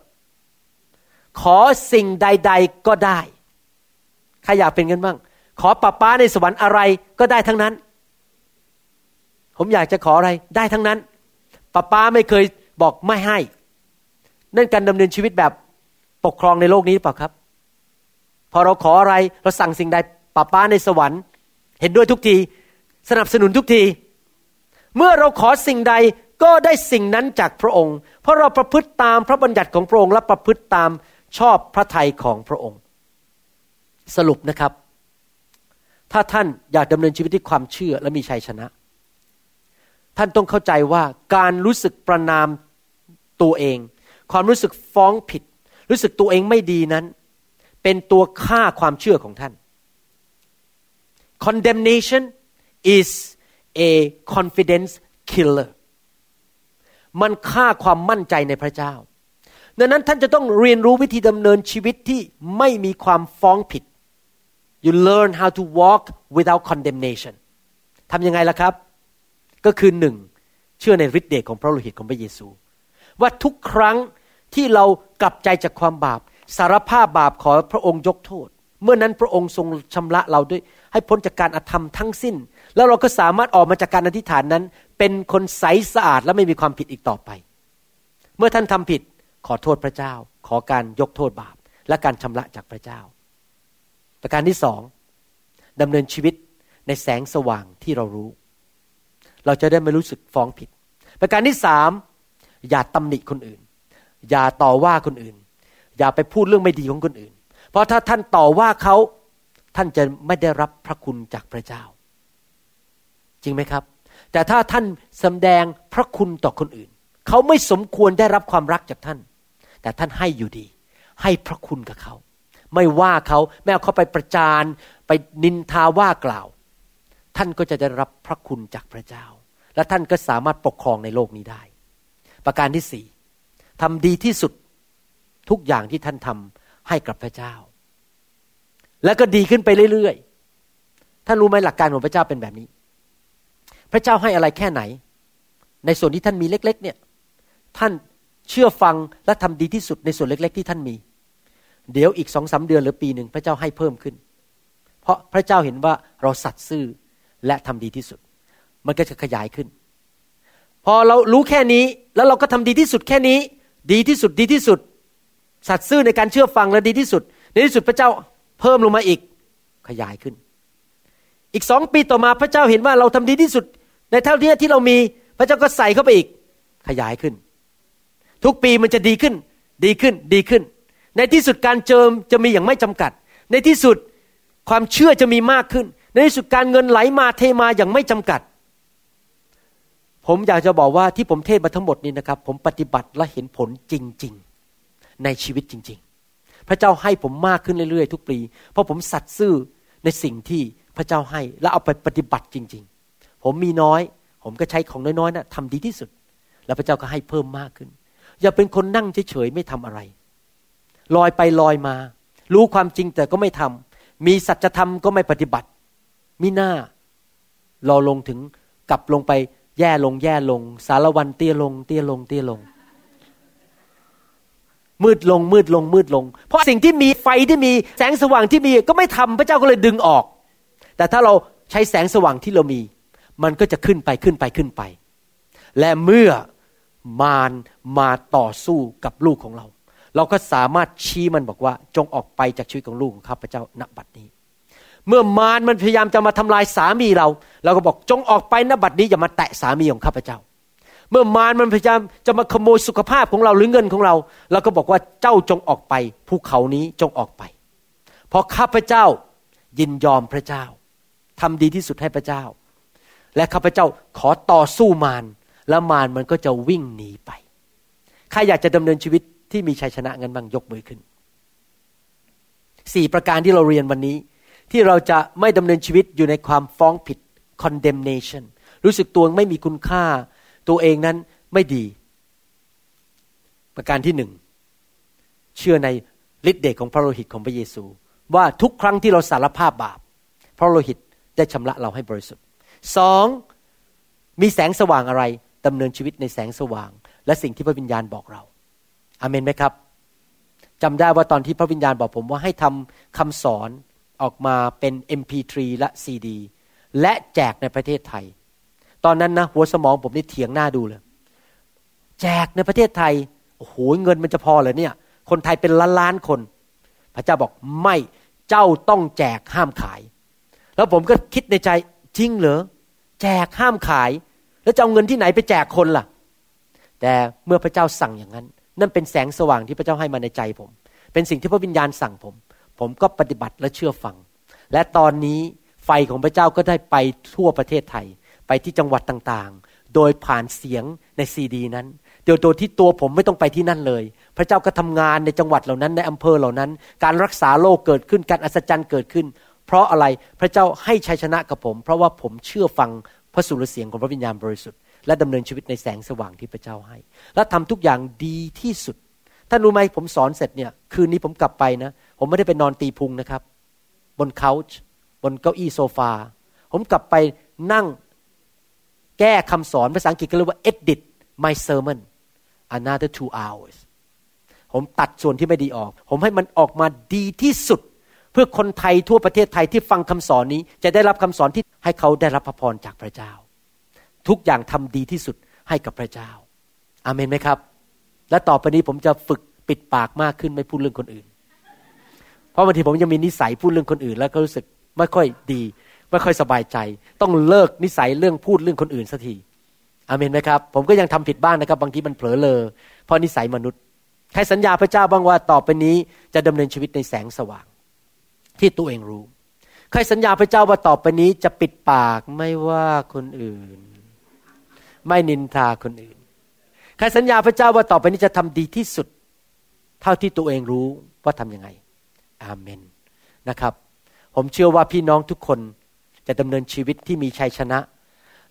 ขอสิ่งใด ๆก็ได้ ใครอยากเป็นกันบ้าง ขอป้าป้าในสวรรค์อะไรก็ได้ทั้งนั้น ผมอยากจะขออะไรได้ทั้งนั้นป้าป้าไม่เคยบอกไม่ให้ นั่นการดำเนินชีวิตแบบปกครองในโลกนี้หรือเปล่าครับ พอเราขออะไรเราสั่งสิ่งใดป้าป้าในสวรรค์ เห็นด้วยทุกที สนับสนุนทุกที เมื่อเราขอสิ่งใดก็ได้สิ่งนั้นจากพระองค์ เพราะเราประพฤติตามพระบัญญัติของพระองค์และประพฤติตามชอบพระทัยของพระองค์ สรุปนะครับ ถ้าท่านอยากดำเนินชีวิตด้วยความเชื่อและมีชัยชนะ ท่านต้องเข้าใจว่าการรู้สึกประนามตัวเอง ความรู้สึกฟ้องผิด รู้สึกตัวเองไม่ดีนั้น เป็นตัวฆ่าความเชื่อของท่าน condemnation is a confidence killer มันฆ่าความมั่นใจในพระเจ้า ดังนั้นท่านจะต้องเรียนรู้วิธีดำเนินชีวิตที่ไม่มีความฟ้องผิด you learn how to walk without condemnation ทำยังไงล่ะครับ ก็คือหนึ่งเชื่อในฤทธิ์เดชของพระโลหิตของพระเยซู ว่าทุกครั้งที่เรากลับใจจากความบาป สารภาพบาปขอพระองค์ยกโทษ เมื่อนั้นพระองค์ทรงชำระเราด้วย ให้พ้นจากการอธรรมทั้งสิ้น แล้วเราก็สามารถออกมาจากการอธิษฐานนั้น เป็นคนใสสะอาดและไม่มีความผิดอีกต่อไป เมื่อท่านทำผิดขอโทษพระเจ้า ขอการยกโทษบาป และการชำระจากพระเจ้า ประการที่สองดำเนินชีวิตในแสงสว่างที่เรารู้ เราจะได้ไม่รู้สึกฟ้องผิด ประการที่สามอย่าตำหนิคนอื่น อย่าต่อว่าคนอื่น อย่าไปพูดเรื่องไม่ดีของคนอื่น เพราะถ้าท่านต่อว่าเขาท่านจะไม่ได้รับพระคุณจากพระเจ้า จริงไหมครับ แต่ถ้าท่านสำแดงพระคุณต่อคนอื่น เขาไม่สมควรได้รับความรักจากท่าน แต่ท่านให้อยู่ดี ให้พระคุณกับเขา ไม่ว่าเขาไม่เอาเขาไปประจานไปนินทาว่ากล่าว ท่านก็จะได้รับพระคุณจากพระเจ้า และท่านก็สามารถปกครองในโลกนี้ได้ ประการที่สี่ทำดีที่สุดทุกอย่างที่ท่านทำให้กับพระเจ้า แล้วก็ดีขึ้นไปเรื่อยๆท่านรู้ไหมหลักการของพระเจ้าเป็นแบบนี้ พระเจ้าให้อะไรแค่ไหน ในส่วนที่ท่านมีเล็ก ๆ เนี่ย ท่านเชื่อฟังและทำดีที่สุดในส่วนเล็ก ๆ ที่ท่านมี เดี๋ยวอีกสองสาเดือนหรือปีหนึ่งพระเจ้าให้เพิ่มขึ้น เพราะพระเจ้าเห็นว่าเราสัตย์ซื่อ และทำดีที่สุด มันก็จะขยายขึ้น พอเรารู้แค่นี้แล้วเราก็ทำดีที่สุดแค่นี้ ดีที่สุดดีที่สุด สัตย์ซื่อในการเชื่อฟังและดีที่สุด ในที่สุดพระเจ้าเพิ่มลงมาอีกขยายขึ้น อีกสองปีต่อมาพระเจ้าเห็นว่าเราทำดีที่สุด ในเท่าที่ที่เรามีพระเจ้าก็ใส่เข้าไปอีก ขยายขึ้น ทุกปีมันจะดีขึ้น ดีขึ้นดีขึ้น ในที่สุดการเจิมจะมีอย่างไม่จำกัด ในที่สุดความเชื่อจะมีมากขึ้น ในที่สุดการเงินไหลมาเทมาอย่างไม่จำกัด ผมอยากจะบอกว่าที่ผมเทศมาทั้งหมดนี้นะครับ ผมปฏิบัติและเห็นผลจริง ๆ ในชีวิตจริง ๆ พระเจ้าให้ผมมากขึ้นเรื่อยๆ ทุกปี เพราะผมสัตย์ซื่อในสิ่งที่พระเจ้าให้แล้วเอาไปปฏิบัติจริง ๆ ผมมีน้อย ผมก็ใช้ของน้อยๆนะ่ะทำดีที่สุด แล้วพระเจ้าก็ให้เพิ่มมากขึ้น อย่าเป็นคนนั่งเฉยๆไม่ทำอะไร ลอยไปลอยมา รู้ความจริงแต่ก็ไม่ทำมีสัจธรรมก็ไม่ปฏิบัติ มีหน้า รอลงถึงกลับลงไปแย่ลงแย่ลง สารวันเตี้ยลง เตี้ยลง เตี้ยลง มืดลงมืดลงมืดลง เพราะสิ่งที่มีไฟที่มีแสงสว่างที่มีก็ไม่ทำพระเจ้าก็เลยดึงออก แต่ถ้าเราใช้แสงสว่างที่เรามี มันก็จะขึ้นไปขึ้นไปขึ้นไป และเมื่อมารมาต่อสู้กับลูกของเรา เราก็สามารถชี้มันบอกว่าจงออกไปจากชีวิตของลูกของข้าพเจ้าณบัดนี้ เมื่อมารมันพยายามจะมาทำลายสามีเรา เราก็บอกจงออกไปณบัดนี้อย่ามาแตะสามีของข้าพเจ้า เมื่อมารมันพยายามจะมาขโมยสุขภาพของเราหรือเงินของเรา เราก็บอกว่าเจ้าจงออกไปภูเขานี้จงออกไป เพราะข้าพเจ้ายินยอมพระเจ้าทำดีที่สุดให้พระเจ้า และข้าพเจ้าขอต่อสู้มารแล้วมารมันก็จะวิ่งหนีไปใครอยากจะดำเนินชีวิตที่มีชัยชนะงันบ้างยกมือขึ้นสี่ประการที่เราเรียนวันนี้ ที่เราจะไม่ดำเนินชีวิตอยู่ในความฟ้องผิด condemnation รู้สึกตัวไม่มีคุณค่า ตัวเองนั้นไม่ดี ประการที่หนึ่ง เชื่อในฤทธิ์เดชของพระโลหิตของพระเยซู ว่าทุกครั้งที่เราสารภาพบาป พระโลหิตได้ชำระเราให้บริสุทธิ์สองมีแสงสว่างอะไรดำเนินชีวิตในแสงสว่าง และสิ่งที่พระวิญญาณบอกเราอาเมนไหมครับจำได้ว่าตอนที่พระวิญญาณบอกผมว่าให้ทำคำสอน ออกมาเป็น MP3 และซีดีและแจกในประเทศไทย ตอนนั้นนะหัวสมองผมนี่เถียงหน้าดูเลย แจกในประเทศไทยโอ้โหเงินมันจะพอเหรอเนี่ย คนไทยเป็นล้านล้านคน พระเจ้าบอกไม่เจ้าต้องแจกห้ามขาย แล้วผมก็คิดในใจจริงเหรอแจกห้ามขาย แล้วจะเอาเงินที่ไหนไปแจกคนล่ะ แต่เมื่อพระเจ้าสั่งอย่างนั้น นั่นเป็นแสงสว่างที่พระเจ้าให้มาในใจผม เป็นสิ่งที่พระวิญญาณสั่งผม ผมก็ปฏิบัติและเชื่อฟัง และตอนนี้ไฟของพระเจ้าก็ได้ไปทั่วประเทศไทย ไปที่จังหวัดต่างๆ โดยผ่านเสียงในซีดีนั้นเดี๋ยวตัวที่ตัวผมไม่ต้องไปที่นั่นเลย พระเจ้าก็ทำงานในจังหวัดเหล่านั้นในอำเภอเหล่านั้น การรักษาโรคเกิดขึ้นการอัศจรรย์เกิดขึ้น เพราะอะไรพระเจ้าให้ชัยชนะกับผม เพราะว่าผมเชื่อฟังพระสุรเสียงของพระวิญญาณบริสุทธิ์และดำเนินชีวิตในแสงสว่างที่พระเจ้าให้ และทำทุกอย่างดีที่สุดท่านรู้ไหมผมสอนเสร็จเนี่ยคืนนี้ผมกลับไปนะ ผมไม่ได้ไปนอนตีพุงนะครับ บนเคาน์บนเก้าอี้โซฟา ผมกลับไปนั่งแก้คำสอนภาษาอังกฤษก็เรียกว่า edit my sermon another two hours ผมตัดส่วนที่ไม่ดีออก ผมให้มันออกมาดีที่สุด เพื่อคนไทยทั่วประเทศไทยที่ฟังคำสอนนี้ จะได้รับคำสอนที่ให้เขาได้รับพระพรจากพระเจ้า ทุกอย่างทำดีที่สุดให้กับพระเจ้า อาเมนไหมครับ และต่อไปนี้ผมจะฝึกปิดปากมากขึ้นไม่พูดเรื่องคนอื่น ราะบางทีผมยังมีนิสัยพูดเรื่องคนอื่น แล้วก็รู้สึกไม่ค่อยดี ไม่ค่อยสบายใจ ต้องเลิกนิสัยเรื่องพูดเรื่องคนอื่นสักทีอเมนไหมครับผมก็ยังทำผิดบ้างนะครับ บางทีมันเผลอเลอเพราะนิสัยมนุษย์ใครสัญญาพระเจ้าบ้างว่าต่อไปนี้จะดำเนินชีวิตในแสงสว่าง ที่ตัวเองรู้ใครสัญญาพระเจ้าว่าต่อไปนี้จะปิดปากไม่ว่าคนอื่น ไม่นินทาคนอื่นใครสัญญาพระเจ้าว่าต่อไปนี้จะทำดีที่สุด เท่าที่ตัวเองรู้ว่าทํำยังไง อาเมนนะครับ ผมเชื่อว่าพี่น้องทุกคนจะดำเนินชีวิตที่มีชัยชนะ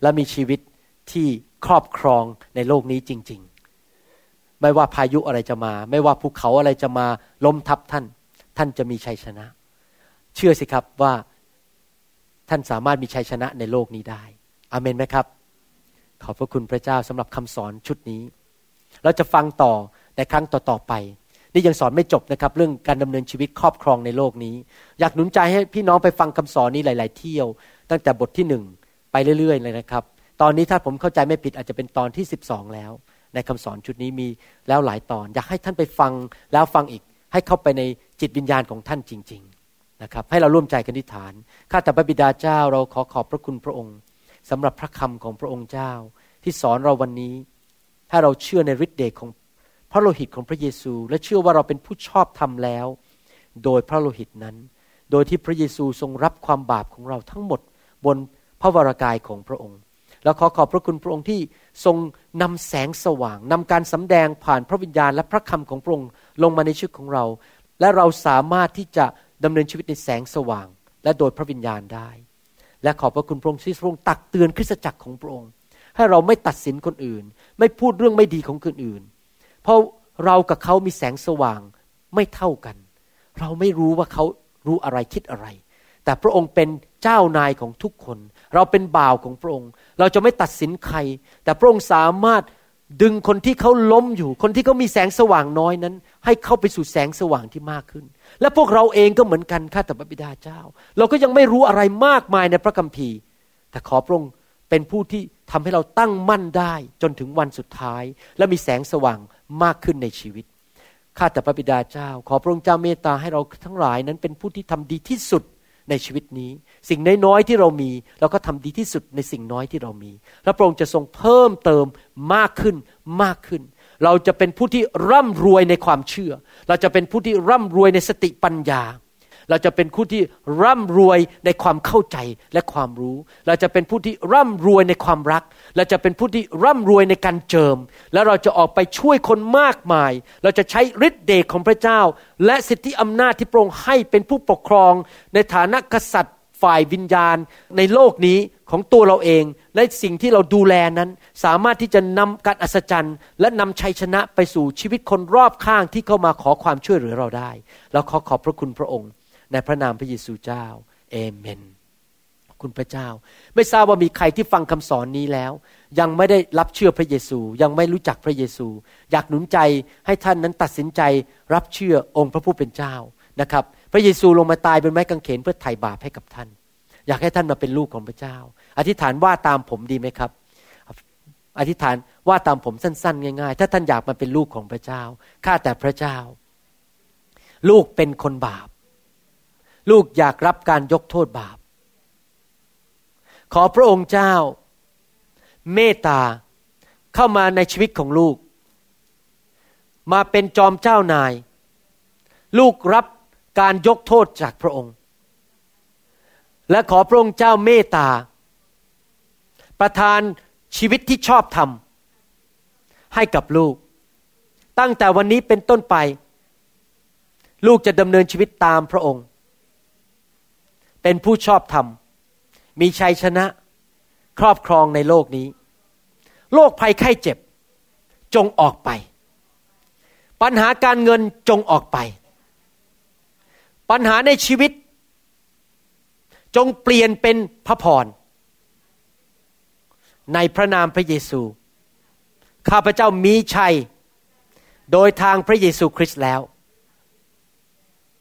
และมีชีวิตที่ครอบครองในโลกนี้จริง ๆ ไม่ว่าพายุอะไรจะมา ไม่ว่าภูเขาอะไรจะมาล้มทับท่าน ท่านจะมีชัยชนะ เชื่อสิครับว่าท่านสามารถมีชัยชนะในโลกนี้ได้อเมนไหมครับ ขอบพระคุณพระเจ้าสำหรับคำสอนชุดนี้ เราจะฟังต่อในครั้งต่อๆไป นี่ยังสอนไม่จบนะครับ เรื่องการดำเนินชีวิตครอบครองในโลกนี้ อยากหนุนใจให้พี่น้องไปฟังคำสอนนี้หลาย ๆ เที่ยว ตั้งแต่บทที่หนึ่งไปเรื่อย ๆ เลยนะครับ ตอนนี้ถ้าผมเข้าใจไม่ผิดอาจจะเป็นตอนที่สิบสองแล้ว ในคำสอนชุดนี้มีแล้วหลายตอน อยากให้ท่านไปฟังแล้วฟังอีก ให้เข้าไปในจิตวิญญาณของท่านจริง ๆ นะครับ ให้เราร่วมใจกันทิฐานข้าแต่พระบิดาเจ้าเราขอขอบพระคุณพระองค์สำหรับพระคำของพระองค์เจ้า ที่สอนเราวันนี้ ถ้าเราเชื่อในฤทธิ์เดชของ ระโลหิตของพระเยซู และเชื่อว่าเราเป็นผู้ชอบธรรมแล้ว โดยพระโลหิตนั้น โดยที่พระเยซูทรงรับความบาปของเราทั้งหมดบนพระวรากายของพระองค์ แล้วขอขอบพระคุณพระองค์ที่ทรงนำแสงสว่างนำการสำแดงผ่านพระวิญญาณและพระคำของพระองค์ลงมาในชีวิตของเรา และเราสามารถที่จะดำเนินชีวิตในแสงสว่าง และโดยพระวิญญาณได้ และขอบพระคุณพระองค์ที่ทรงตักเตือนคริสตจักรของพระองค์ ให้เราไม่ตัดสินคนอื่น ไม่พูดเรื่องไม่ดีของคนอื่น เพราะเรากับเขามีแสงสว่างไม่เท่ากัน เราไม่รู้ว่าเขารู้อะไรคิดอะไร แต่พระองค์เป็นเจ้านายของทุกคน เราเป็นบ่าวของพระองค์ เราจะไม่ตัดสินใคร แต่พระองค์สามารถดึงคนที่เขาล้มอยู่ คนที่เขามีแสงสว่างน้อยนั้น ให้เข้าไปสู่แสงสว่างที่มากขึ้น และพวกเราเองก็เหมือนกันข้าแต่พระบิดาเจ้า เราก็ยังไม่รู้อะไรมากมายในพระคัมภีร์ แต่ขอพระองค์เป็นผู้ที่ทำให้เราตั้งมั่นได้จนถึงวันสุดท้าย และมีแสงสว่าง มากขึ้นในชีวิต ข้าแต่พระบิดาเจ้า ขอพระองค์เจ้าเมตตาให้เราทั้งหลายนั้นเป็นผู้ที่ทำดีที่สุดในชีวิตนี้ สิ่งน้อยๆที่เรามี เราก็ทำดีที่สุดในสิ่งน้อยที่เรามีและพระองค์จะทรงเพิ่มเติมมากขึ้นมากขึ้น เราจะเป็นผู้ที่ร่ำรวยในความเชื่อ เราจะเป็นผู้ที่ร่ำรวยในสติปัญญา เราจะเป็นผู้ที่ร่ำรวยในความเข้าใจและความรู้ เราจะเป็นผู้ที่ร่ำรวยในความรัก เราจะเป็นผู้ที่ร่ำรวยในการเจิม แล้วเราจะออกไปช่วยคนมากมาย เราจะใช้ฤทธิ์เดชของพระเจ้า และสิทธิอำนาจที่พระองให้เป็นผู้ปกครอง ในฐานะกษัตริย์ฝ่ายวิญญาณในโลกนี้ของตัวเราเอง และสิ่งที่เราดูแลนั้น สามารถที่จะนำการอัศจรรย์ และนำชัยชนะไปสู่ชีวิตคนรอบข้างที่เข้ามาขอความช่วยเหลือเราได้ เราขอขอบพระคุณพระองค์ ในพระนามพระเยซูเจ้าเอเมน คุณพระเจ้า ไม่ทราบว่ามีใครที่ฟังคำสอนนี้แล้ว ยังไม่ได้รับเชื่อพระเยซู ยังไม่รู้จักพระเยซู อยากหนุนใจให้ท่านนั้นตัดสินใจรับเชื่อองค์พระผู้เป็นเจ้านะครับ พระเยซูลงมาตายเป็นไม้กางเขนเพื่อไถ่บาปให้กับท่าน อยากให้ท่านมาเป็นลูกของพระเจ้า อธิษฐานว่าตามผมดีไหมครับอธิษฐานว่าตามผมสั้นๆ ง่ายๆ ถ้าท่านอยากมาเป็นลูกของพระเจ้า ข้าแต่พระเจ้า ลูกเป็นคนบาป ลูกอยากรับการยกโทษบาป ขอพระองค์เจ้า เมตตาเข้ามาในชีวิตของลูก มาเป็นจอมเจ้านาย ลูกรับการยกโทษจากพระองค์ และขอพระองค์เจ้าเมตตา ประทานชีวิตที่ชอบธรรมให้กับลูก ตั้งแต่วันนี้เป็นต้นไป ลูกจะดำเนินชีวิตตามพระองค์ เป็นผู้ชอบธรรม มีชัยชนะ ครอบครองในโลกนี้ โรคภัยไข้เจ็บ จงออกไป ปัญหาการเงินจงออกไป ปัญหาในชีวิต จงเปลี่ยนเป็นพระพร ในพระนามพระเยซู ข้าพเจ้ามีชัย โดยทางพระเยซูคริสต์แล้ว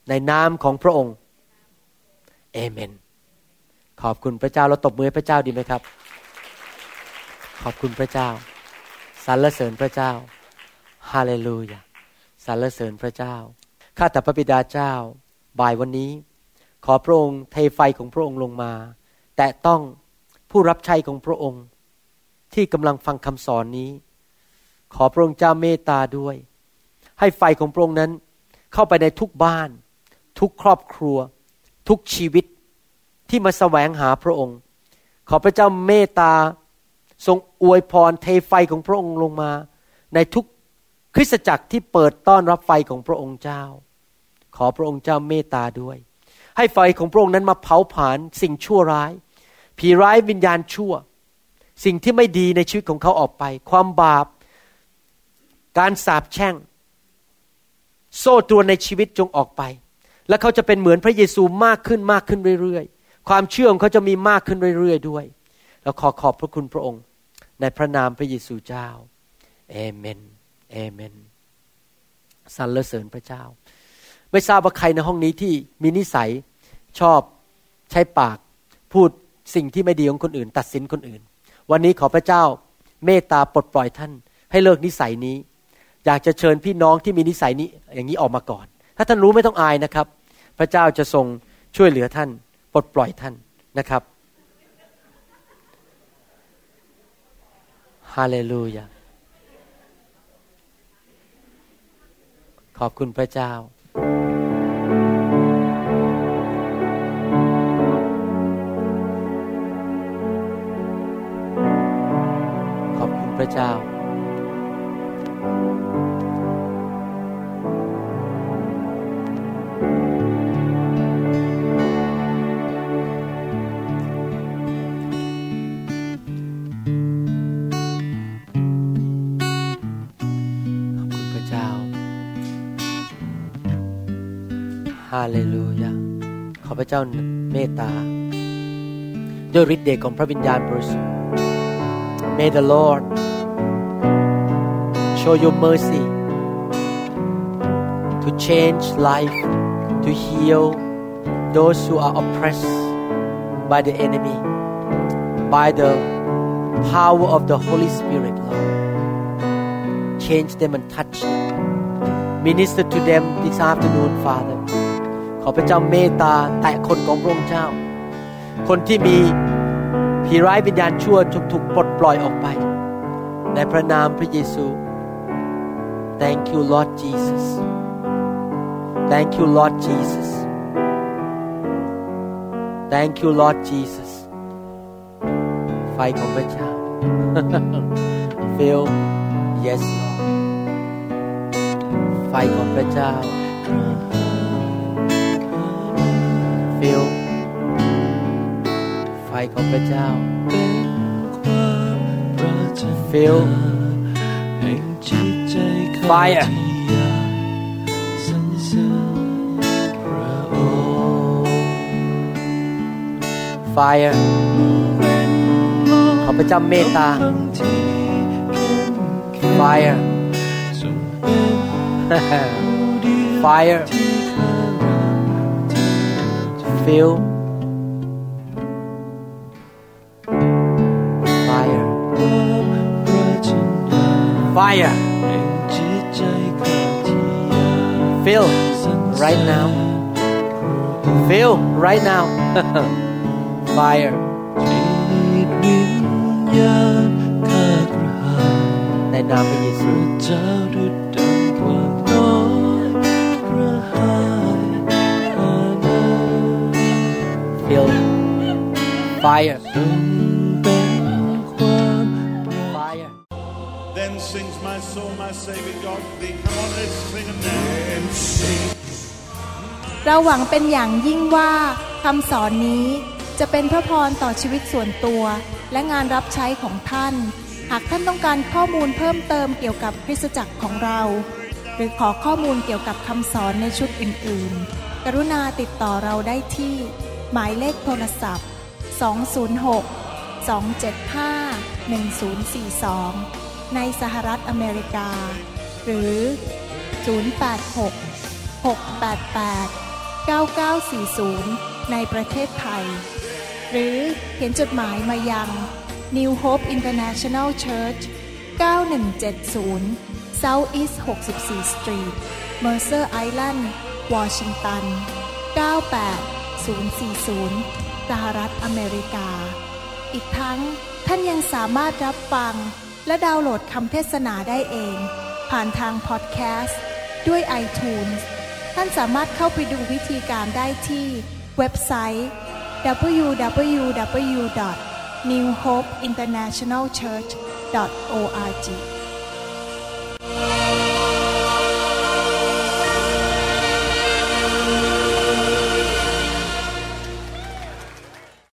ในนามของพระองค์ เอเมน ขอบคุณพระเจ้าเราตบมือพระเจ้าดีไหมครับ ขอบคุณพระเจ้าสรรเสริญพระเจ้าฮาเลลูยาสรรเสริญพระเจ้าข้าแต่พระบิดาเจ้า บ่ายวันนี้ ขอพระองค์เทไฟของพระองค์ลงมา แต่ต้องผู้รับใช้ของพระองค์ ที่กำลังฟังคำสอนนี้ ขอพระองค์เจ้าเมตตาด้วย ให้ไฟของพระองค์นั้น เข้าไปในทุกบ้าน ทุกครอบครัว ทุกชีวิตที่มาแสวงหาพระองค์ ขอพระเจ้าเมตตาทรงอวยพรเทไฟของพระองค์ลงมา ในทุกคริสตจักรที่เปิดต้อนรับไฟของพระองค์เจ้า ขอพระองค์เจ้าเมตตาด้วย ให้ไฟของพระองค์นั้นมาเผาผลาญสิ่งชั่วร้าย ผีร้ายวิญญาณชั่ว สิ่งที่ไม่ดีในชีวิตของเขาออกไป ความบาป การสาปแช่ง โซ่ตรวนในชีวิตจงออกไป และเขาจะเป็นเหมือนพระเยซูมากขึ้นมากขึ้นเรื่อยๆ ความเชื่อของเขาจะมีมากขึ้นเรื่อยๆ ด้วย เราขอขอบพระคุณพระองค์ ในพระนามพระเยซูเจ้าเอเมนเอเมนสรรเสริญพระเจ้า ไม่ทราบว่าใครในห้องนี้ที่มีนิสัยชอบใช้ปากพูดสิ่งที่ไม่ดีของคนอื่น ตัดสินคนอื่น วันนี้ขอพระเจ้าเมตตาปลดปล่อยท่าน ให้เลิกนิสัยนี้ อยากจะเชิญพี่น้องที่มีนิสัยนี้อย่างนี้ออกมาก่อน ถ้าท่านรู้ไม่ต้องอายนะครับ พระเจ้าจะทรงช่วยเหลือท่านปลดปล่อยท่านนะครับฮาเลลูยาขอบคุณพระเจ้าพระเจ้า เลลูยา ขอพระเจ้าเมตตา ด้วยฤทธิ์เดชของพระวิญญาณบริสุทธิ์ May the Lord show your mercy to change life, to heal those who are oppressed by the enemy, by the power of the Holy Spirit, Lord. Change them and touch them. Minister to them this afternoon, Father. ขอพระเจ้าเมตตาแตะคนของพระองค์เจ้า คนที่มีผีร้ายวิญญาณชั่วจงถูกปลดปล่อยออกไป ในพระนามพระเยซู Thank you Lord Jesus Thank you Lord Jesus Thank you Lord Jesus ไฟของพระเจ้า Fill Yes Lord ไฟของพระเจ้า ไฟของพระเจ้า Fill Fire Fire ขอพระเจ้าเมตตา Fire Fire Fill Fire Fire Fill right now Fill right now Fire ในนามพระเยซู Fill Fire Fire my soul, my Savior God thee. Come on, let's sing it now. เราหวังเป็นอย่างยิ่งว่าคำสอนนี้จะเป็นพระพรต่อชีวิตส่วนตัว และงานรับใช้ของท่าน หากท่านต้องการข้อมูลเพิ่มเติมเกี่ยวกับคริสตจักรของเรา หรือขอข้อมูลเกี่ยวกับคำสอนในชุดอื่น ๆ กรุณาติดต่อเราได้ที่ หมายเลขโทรศัพท์ 206 275 1042 ในสหรัฐอเมริกา หรือ 086 688 9940 ในประเทศไทย หรือเขียนจดหมายมายัง New Hope International Church 9170 South East 64 Street Mercer Island Washington 98040 สหรัฐอเมริกา อีกทั้งท่านยังสามารถรับฟัง และดาวน์โหลดคำเทศนาได้เอง ผ่านทางพอดแคสต์ด้วย iTunes ท่านสามารถเข้าไปดูวิธีการได้ที่เว็บไซต์ www.newhopeinternationalchurch.org